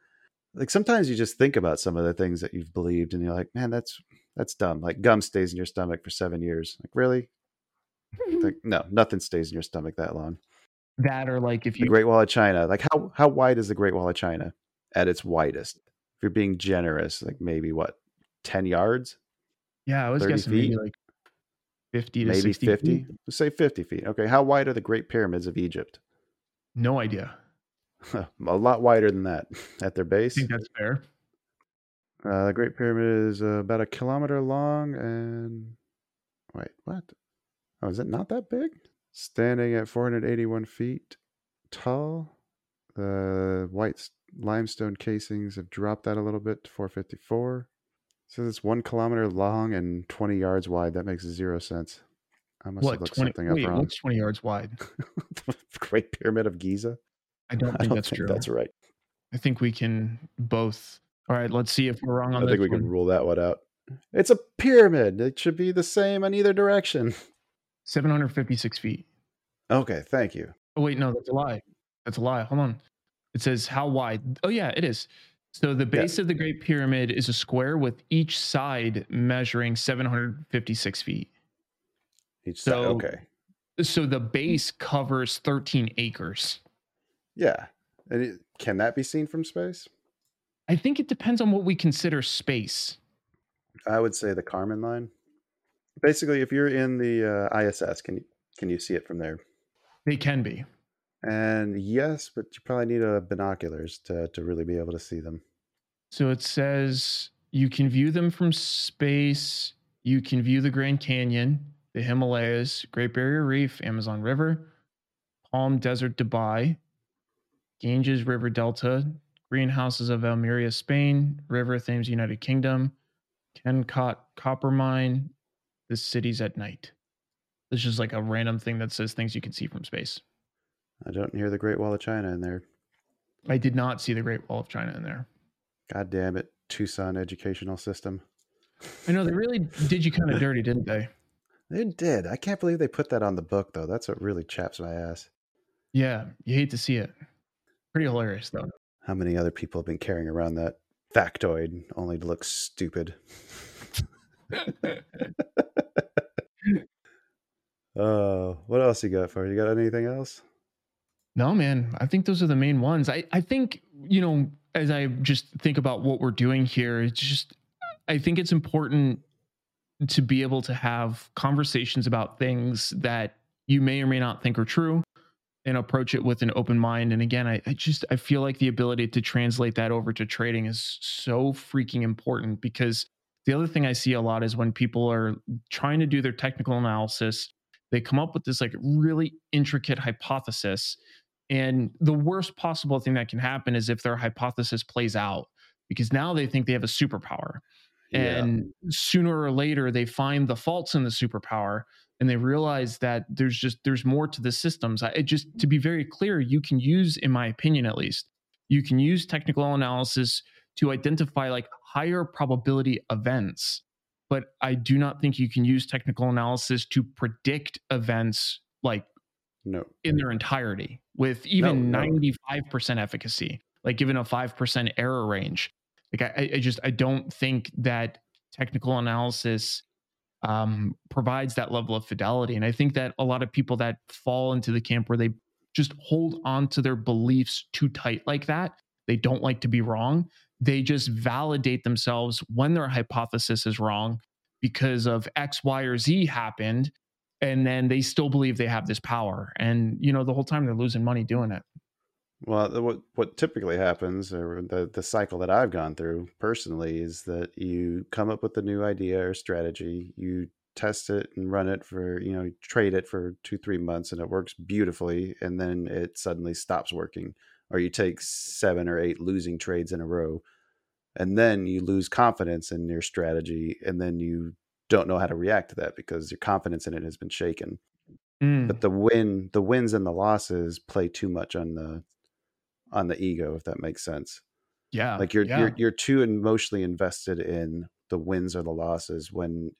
like sometimes you just think about some of the things that you've believed and you're like, man, that's that's dumb. Like gum stays in your stomach for seven years. Like, really? Like, no, nothing stays in your stomach that long. that or like if you The Great Wall of China. Like how how wide is the Great Wall of China? At its widest. If you're being generous, like maybe what, ten yards? yeah, I was 30 guessing maybe feet? like 50 to Maybe 60 fifty? feet. Say fifty feet. Okay. How wide are the Great Pyramids of Egypt? No idea. a lot wider than that at their I base. think that's fair. Uh, the Great Pyramid is uh, about a kilometer long and wait, what? Oh, is it not that big? Standing at 481 feet tall. The white limestone casings have dropped that a little bit to 454. Says it's one kilometer long and 20 yards wide. That makes zero sense. I must have looked 20 something up wrong. what's 20 yards wide? the Great Pyramid of Giza. I don't I think don't that's think true. that's right. I think we can both. All right, let's see if we're wrong on I think we one. can rule that one out. It's a pyramid. It should be the same in either direction. 756 feet. Okay, thank you. Oh wait, no, that's a lie. That's a lie. Hold on. It says how wide? Oh yeah, it is. So the base of the Great Pyramid is a square with each side measuring 756 feet. Each side. So- Okay. So the base covers 13 acres. Yeah. And it, can that be seen from space? I think it depends on what we consider space. I would say the Kármán line. Basically, if you're in the uh, ISS, can you can you see it from there? They can be. And yes, but you probably need uh, binoculars to to really be able to see them. So it says you can view them from space. You can view the Grand Canyon, the Himalayas, Great Barrier Reef, Amazon River, Palm Desert, Dubai, Ganges River Delta, greenhouses of Almeria, Spain, River Thames, United Kingdom, Kennecott Copper Mine, the cities at night. This is like a random thing that says things you can see from space. I don't hear the Great Wall of China in there. I did not see the Great Wall of China in there. God damn it, Tucson educational system. I know they really did you kind of dirty, didn't they? They did. I can't believe they put that on the book though. That's what really chaps my ass. Yeah, you hate to see it. Pretty hilarious though. How many other people have been carrying around that factoid only to look stupid? Oh, what else you got for you? Got anything else? No, man, I think those are the main ones. I I think you know as I just think about what we're doing here, it's just I think it's important to be able to have conversations about things that you may or may not think are true and approach it with an open mind and again I, I just i feel like the ability to translate that over to trading is so freaking important because the other thing i see a lot is when people are trying to do their technical analysis they come up with this like really intricate hypothesis and the worst possible thing that can happen is if their hypothesis plays out because now they think they have a superpower and sooner or later they find the faults in the superpower and they realize that there's just there's more to the systems I, it just to be very clear you can use in my opinion at least you can use technical analysis to identify like higher probability events. But I do not think you can use technical analysis to predict events like No. in their entirety with even No, no. 95% efficacy, like given a 5% error range. Like I, I just I don't think that technical analysis um, provides that level of fidelity. And I think that a lot of people that fall into the camp where they just hold on to their beliefs too tight like that, they don't like to be wrong. They just validate themselves when their hypothesis is wrong because of X, Y, or Z happened. And then they still believe they have this power. And, you know, the whole time they're losing money doing it. Well, what what typically happens, or the the cycle that I've gone through personally, is that you come up with a new idea or strategy, you test it and run it for you know trade it for two three months, and it works beautifully, and then it suddenly stops working, or you take seven or eight losing trades in a row, and then you lose confidence in your strategy, and then you don't know how to react to that because your confidence in it has been shaken Mm, but the win the wins and the losses play too much on the on the ego if that makes sense yeah. like you're yeah. you're you're too emotionally invested in the wins or the losses when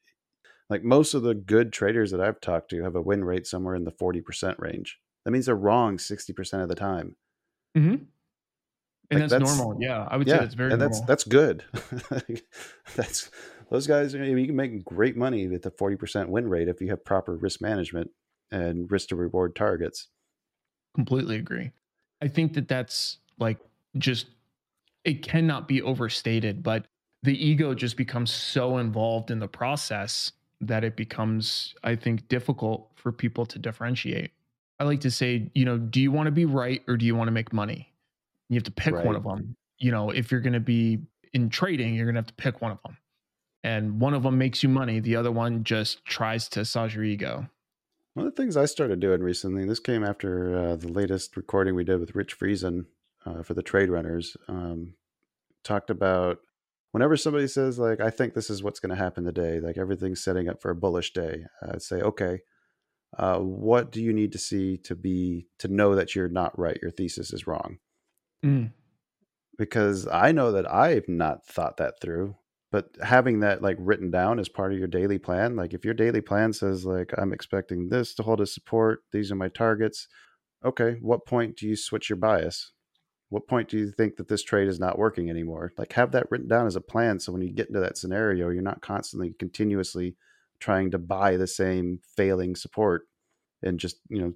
like most of the good traders that I've talked to have a win rate somewhere in the 40% range that means they're wrong 60% of the time. Like, And that's, that's- normal. Yeah. I would say yeah that's very and normal. that's that's good that's those guys I mean, you can make great money with a 40% win rate if you have proper risk management and risk to reward targets completely agree. I think that that's like just it cannot be overstated, but the ego just becomes so involved in the process that it becomes I think difficult for people to differentiate. I like to say, you know, do you want to be right or do you want to make money? You have to pick one of them. You know, if you're going to be in trading, you're going to have to pick one of them. And one of them makes you money, the other one just tries to massage your ego. One of the things I started doing recently, this came after uh, the latest recording we did with Rich Friesen uh, for the Trade Runners, um, talked about whenever somebody says, like, I think this is what's going to happen today, like everything's setting up for a bullish day, I'd say, okay, uh, what do you need to see to be, to know that you're not right? Your thesis is wrong. Mm, Because I know that I've not thought that through. But having that like written down as part of your daily plan, like if your daily plan says like I'm expecting this to hold as support, these are my targets. Okay, what point do you switch your bias? What point do you think that this trade is not working anymore? Like have that written down as a plan so when you get into that scenario, you're not constantly continuously trying to buy the same failing support and just, you know,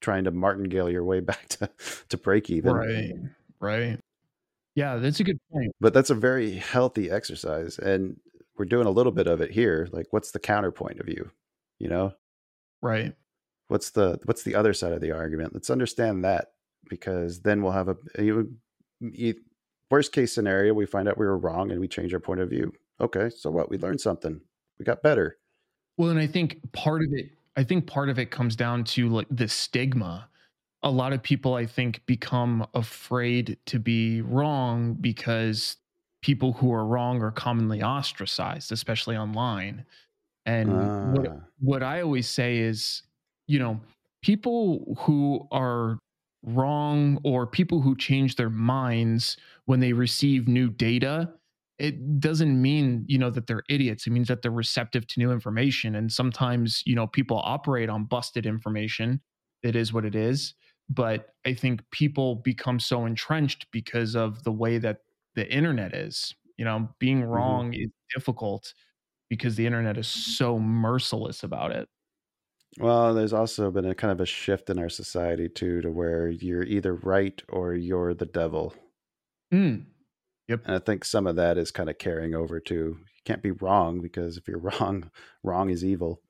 trying to martingale your way back to to break even. right. Right. Yeah, that's a good point. but that's a very healthy exercise and we're doing a little bit of it here like what's the counterpoint of you you know Right. what's the what's the other side of the argument let's understand that because then we'll have a you, you, worst case scenario we find out we were wrong and we change our point of view okay so what we learned something we got better Well, and I think part of it, I think part of it comes down to like the stigma. A lot of people, I think, become afraid to be wrong because people who are wrong are commonly ostracized, especially online. And what, Ah, what I always say is, you know, people who are wrong or people who change their minds when they receive new data, it doesn't mean, you know, that they're idiots. It means that they're receptive to new information. And sometimes, you know, people operate on busted information. It is what it is. But I think people become so entrenched because of the way that the internet is. You know, being wrong is difficult because the internet is so merciless about it. well there's also been a kind of a shift in our society too to where you're either right or you're the devil Mm, And I think some of that is kind of carrying over to you can't be wrong because if you're wrong, wrong is evil.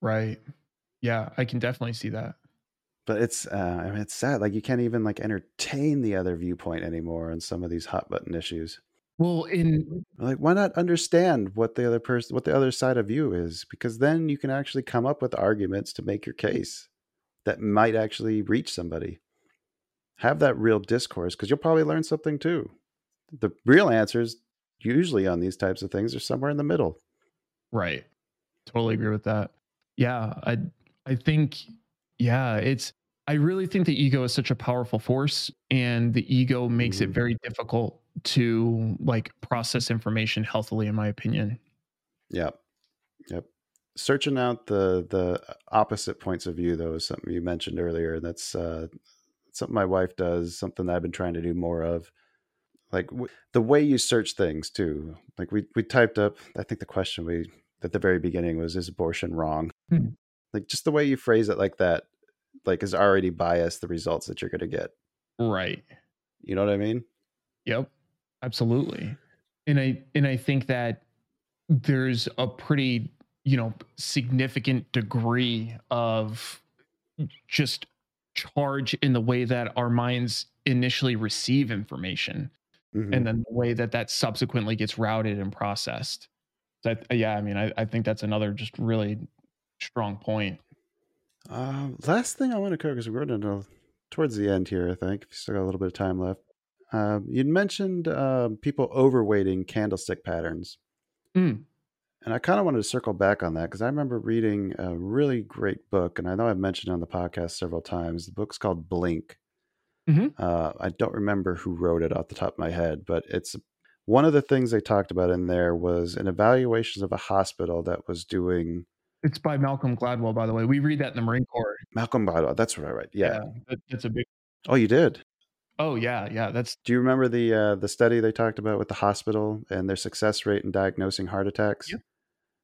right. Yeah, I can definitely see that. But it's uh, I mean it's sad. Like you can't even like entertain the other viewpoint anymore on some of these hot button issues. Well, in Like why not understand what the other person, what the other side of you is? Because then you can actually come up with arguments to make your case that might actually reach somebody. Have that real discourse because you'll probably learn something too. The real answers usually on these types of things are somewhere in the middle. right. Totally agree with that. Yeah, I I think yeah, it's I really think the ego is such a powerful force, and the ego makes it Mhm. very difficult to like process information healthily, in my opinion. Yep. Yep. Searching out the the opposite points of view though is something you mentioned earlier. That's uh something my wife does, something that I've been trying to do more of. Like w- the way you search things too. Like we we typed up I think the question we at the very beginning was is abortion wrong? Hmm. Like just the way you phrase it like that like is already biased the results that you're going to get. Right. You know what I mean? Yep. Absolutely. And I and I think that there's a pretty, you know, significant degree of just charge in the way that our minds initially receive information Mhm. and then the way that that subsequently gets routed and processed. So I, yeah, I mean, I, I think that's another just really strong point. Uh, last thing I want to cover because we're running to- towards the end here. I think we still got a little bit of time left. Um, you'd mentioned um, people overweighting candlestick patterns, Mm. and I kind of wanted to circle back on that because I remember reading a really great book, and I know I've mentioned it on the podcast several times. The book's called Blink. Mhm. Uh, I don't remember who wrote it off the top of my head, but it's one of the things they talked about in there was an evaluation of a hospital that was doing It's by Malcolm Gladwell, by the way. We read that in the Marine Corps. Malcolm Gladwell. That's what I read. Yeah. that, that's a big. Oh, you did. Oh yeah, yeah. That's Do you remember the uh, the study they talked about with the hospital and their success rate in diagnosing heart attacks? Yep.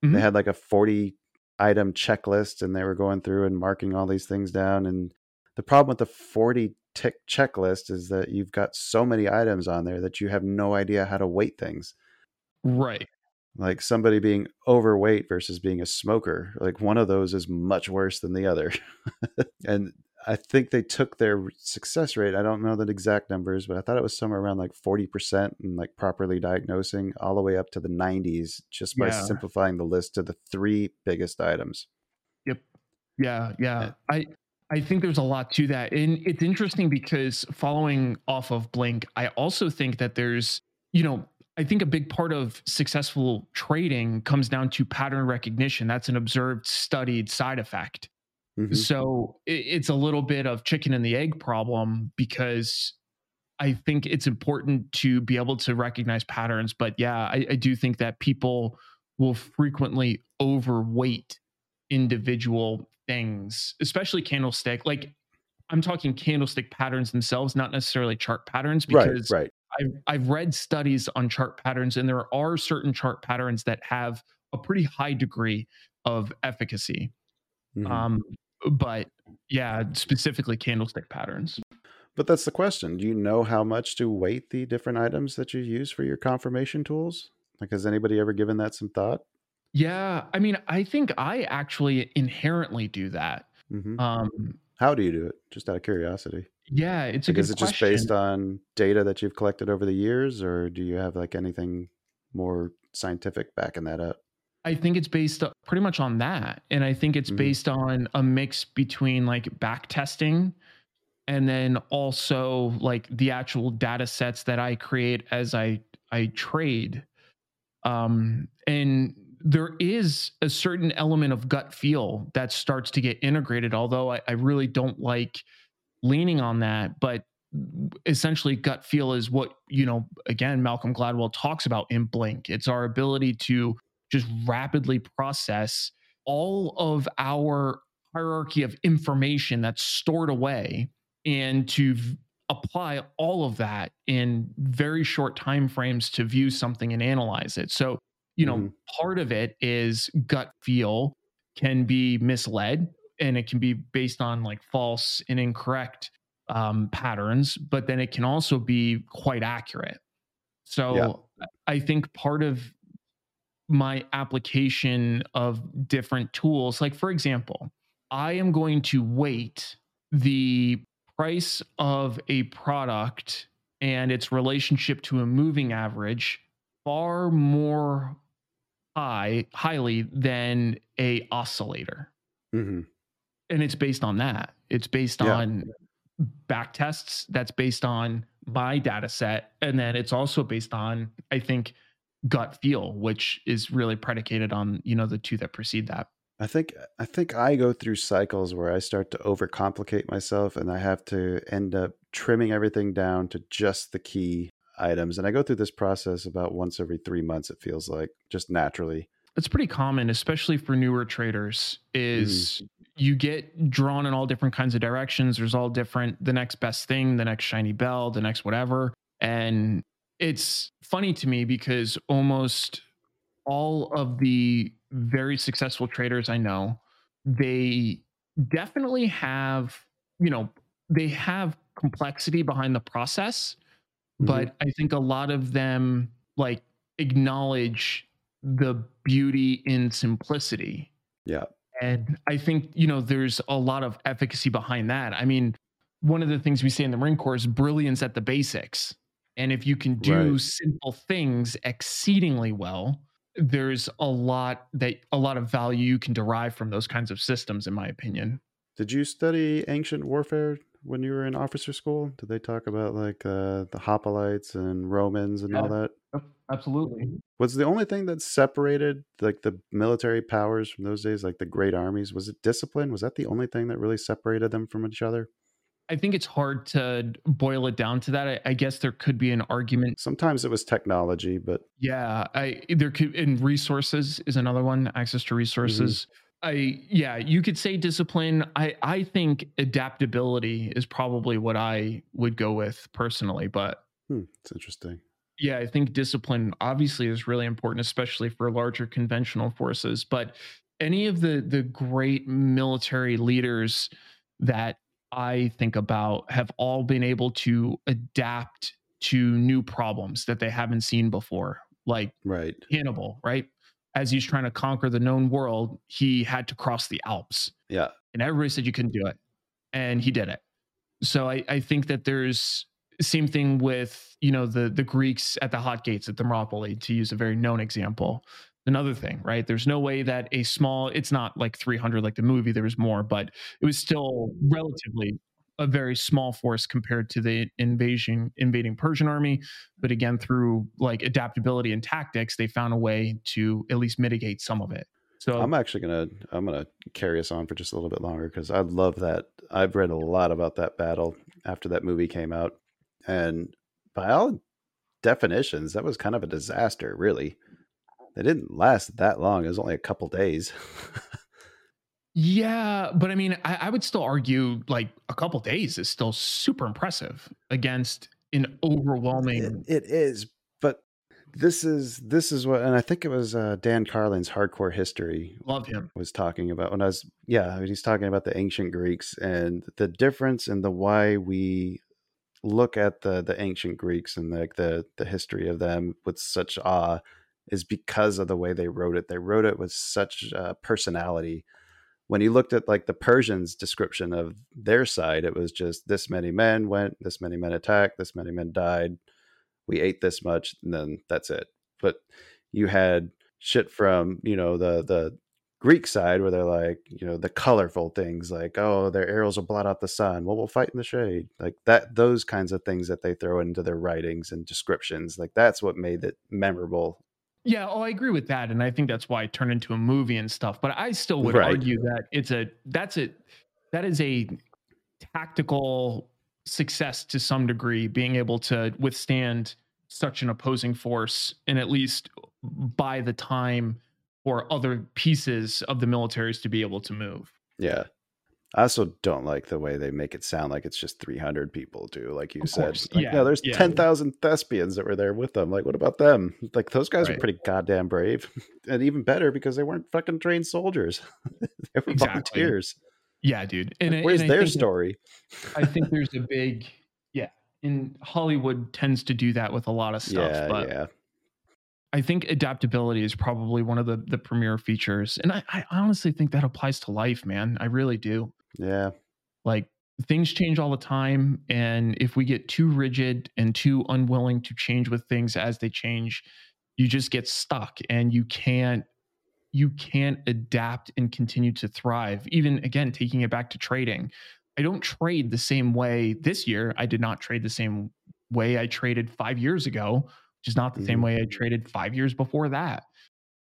They Mhm. had like a forty item checklist, and they were going through and marking all these things down. And the problem with the forty tick checklist is that you've got so many items on there that you have no idea how to weight things. right. Like somebody being overweight versus being a smoker, like one of those is much worse than the other. and I think they took their success rate. I don't know the exact numbers, but I thought it was somewhere around like 40% and like properly diagnosing all the way up to the 90s just by Yeah. simplifying the list to the three biggest items. Yep. Yeah, yeah. Yeah. I I think there's a lot to that. And it's interesting because following off of Blink, I also think that there's, you know, I think a big part of successful trading comes down to pattern recognition. That's an observed, studied side effect. Mhm. So it's a little bit of chicken and the egg problem because I think it's important to be able to recognize patterns. But yeah, I, I do think that people will frequently overweight individual things, especially candlestick. Like I'm talking candlestick patterns themselves, not necessarily chart patterns, Right, because right. I've I've read studies on chart patterns, and there are certain chart patterns that have a pretty high degree of efficacy. Mhm. Um, but yeah, specifically candlestick patterns. But that's the question. Do you know how much to weight the different items that you use for your confirmation tools? Like, has anybody ever given that some thought? Yeah, I mean, I think I actually inherently do that. hmm Um, How do you do it? Just out of curiosity. Yeah, it's a Like, good is it just based on data that you've collected over the years, or do you have like anything more scientific backing that up? I think it's based pretty much on that. And I think it's Mhm. based on a mix between like back testing and then also like the actual data sets that I create as I I trade. Um and there is a certain element of gut feel that starts to get integrated, although I, I really don't like leaning on that. But essentially gut feel is what, you know, again, Malcolm Gladwell talks about in Blink. It's our ability to just rapidly process all of our hierarchy of information that's stored away and to v- apply all of that in very short time frames to view something and analyze it so you know Mhm. part of it is gut feel can be misled and it can be based on like false and incorrect um, patterns but then it can also be quite accurate. So i think part of my application of different tools. Like, for example, I am going to weight the price of a product and its relationship to a moving average far more high highly than a oscillator. Hmm and it's based on that it's based Yeah. on back tests that's based on my data set and then it's also based on i think gut feel which is really predicated on you know the two that precede that I think I think I go through cycles where I start to overcomplicate myself and I have to end up trimming everything down to just the key items. And I go through this process about once every 3 months it feels like just naturally. It's pretty common especially for newer traders mm-hmm. is you get drawn in all different kinds of directions. There's all different the next best thing, the next shiny bell, the next whatever. And it's funny to me because almost all of the very successful traders I know, they definitely have, you know, they have complexity behind the process, Mhm. but I think a lot of them like acknowledge the beauty in simplicity. Yeah. And I think, you know, there's a lot of efficacy behind that. I mean, one of the things we say in the Marine Corps is brilliance at the basics. And if you can do Right. simple things exceedingly well, there's a lot that a lot of value you can derive from those kinds of systems, in my opinion. Did you study ancient warfare when you were in officer school? Did they talk about like uh, the hoplites and Romans and all that? Absolutely. Was the only thing that separated like the military powers from those days, like the great armies, was it discipline? Was that the only thing that really separated them from each other? I think it's hard to boil it down to that. I, I guess there could be an argument. Sometimes it was technology, but Yeah, I there could and resources is another one. Access to resources. I yeah, you could say discipline. I I think adaptability is probably what I would go with personally, but hmm, it's interesting. yeah, I think discipline obviously is really important, especially for larger conventional forces. But any of the the great military leaders that I think about have all been able to adapt to new problems that they haven't seen before. Like Right. Hannibal, right? As he's trying to conquer the known world, he had to cross the Alps. Yeah. and everybody said you couldn't do it. And he did it. So i, I think that there's same thing with you know the the greeks at the hot gates at thermopylae to use a very known example. Another thing right? There's no way that a small it's not like 300 like the movie there was more but it was still relatively a very small force compared to the invasion invading persian army but again through like adaptability and tactics they found a way to at least mitigate some of it so I'm actually gonna I'm gonna carry us on for just a little bit longer because I love that. I've read a lot about that battle after that movie came out, and by all definitions, that was kind of a disaster. Really, they didn't last that long. It was only a couple days. Yeah, but I mean, I, I would still argue like a couple days is still super impressive against an it, overwhelming. it is, but this is this is what, and I think it was uh, Dan Carlin's Hardcore History Love him. was talking about when I was yeah he's talking about the ancient Greeks and the difference in the why we look at the the ancient Greeks and like the the history of them with such awe is because of the way they wrote it. They wrote it with such uh, personality. When you looked at like the Persians' description of their side, it was just this many men went, this many men attacked, this many men died. We ate this much, and then that's it. But you had shit from you know the the Greek side where they're like, you know, the colorful things like, oh, their arrows will blot out the sun. Well, we'll fight in the shade. Like that, those kinds of things that they throw into their writings and descriptions. Like that's what made it memorable. Yeah, oh, I agree with that, and I think that's why it turned into a movie and stuff. But I still would Right. argue that it's a that's a that is a tactical success to some degree, being able to withstand such an opposing force, and at least by the time for other pieces of the militaries to be able to move. Yeah. I also don't like the way they make it sound like it's just 300 people do, like you Of said. course, Like, yeah, no, there's yeah. 10,000 thespians that were there with them. Like, what about them? Like, those guys Right. were pretty goddamn brave. And even better because they weren't fucking trained soldiers. they were Exactly. volunteers. Yeah, dude. And, I- Where's and their think that- story? I think there's a big yeah. And Hollywood tends to do that with a lot of stuff. yeah, but yeah. I think adaptability is probably one of the the premier features. And I, I honestly think that applies to life, man. I really do. Yeah. Like things change all the time. And if we get too rigid and too unwilling to change with things as they change, you just get stuck and you can't you can't adapt and continue to thrive. Even again, taking it back to trading. I don't trade the same way this year. I did not trade the same way I traded five years ago, is not the same Mhm. way I traded five years before that.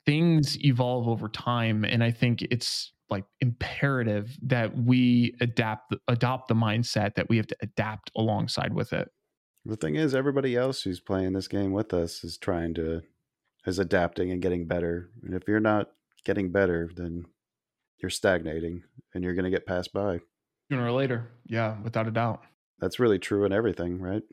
things evolve over time and i think it's like imperative that we adapt adopt the mindset that we have to adapt alongside with it The thing is, everybody else who's playing this game with us is trying to is adapting and getting better. And if you're not getting better, then you're stagnating and you're going to get passed by. sooner or later yeah without a doubt That's really true in everything, right?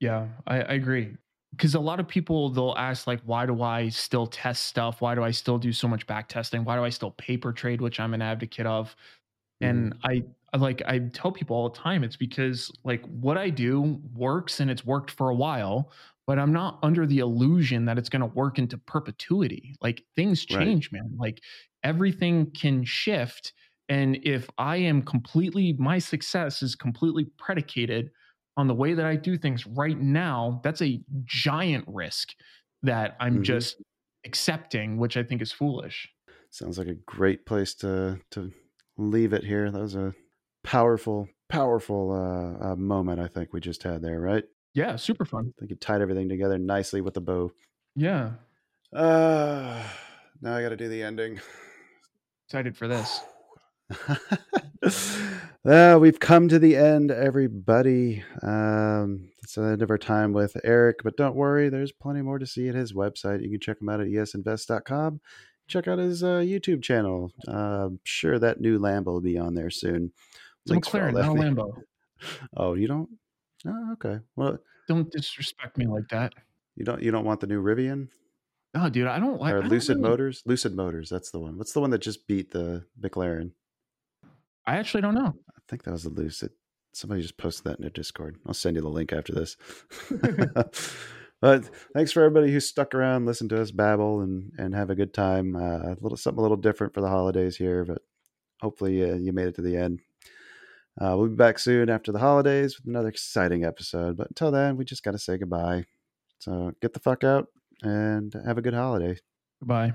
Yeah, I, I agree. Because a lot of people they'll ask like, why do I still test stuff? Why do I still do so much back testing? Why do I still paper trade, which I'm an advocate of? Mm-hmm. And I, like I tell people all the time, it's because like what I do works and it's worked for a while, but I'm not under the illusion that it's going to work into perpetuity. Like things Right. change, man. Like everything can shift. And if I am completely, my success is completely predicated on the way that I do things right now, that's a giant risk that I'm Mhm. just accepting, which I think is foolish. Sounds like a great place to to leave it here. That was a powerful, powerful uh, uh, moment. I think we just had there, right? Yeah, super fun. I think you tied everything together nicely with the bow. Yeah, Uh, now I got to do the ending. excited for this. well, we've come to the end, everybody. Um, it's the end of our time with Eric, but don't worry, there's plenty more to see at his website. You can check him out at esinvest.com. Check out his uh, YouTube channel. Uh, I'm sure that new Lambo will be on there soon. Links McLaren, not Lambo. Oh, you don't? Oh, okay. Well, Don't disrespect me like that. you don't. You don't want the new Rivian No, dude, I don't like. Or don't Lucid really- Motors? Lucid Motors. That's the one. What's the one that just beat the McLaren? I actually don't know. I think that was the Lucid. Somebody just posted that in their Discord. I'll send you the link after this. but thanks for everybody who stuck around, listened to us babble, and and have a good time. Uh, a little something a little different for the holidays here, but hopefully uh, you made it to the end. Uh, we'll be back soon after the holidays with another exciting episode. But until then, we just got to say goodbye. So get the fuck out and have a good holiday. Goodbye.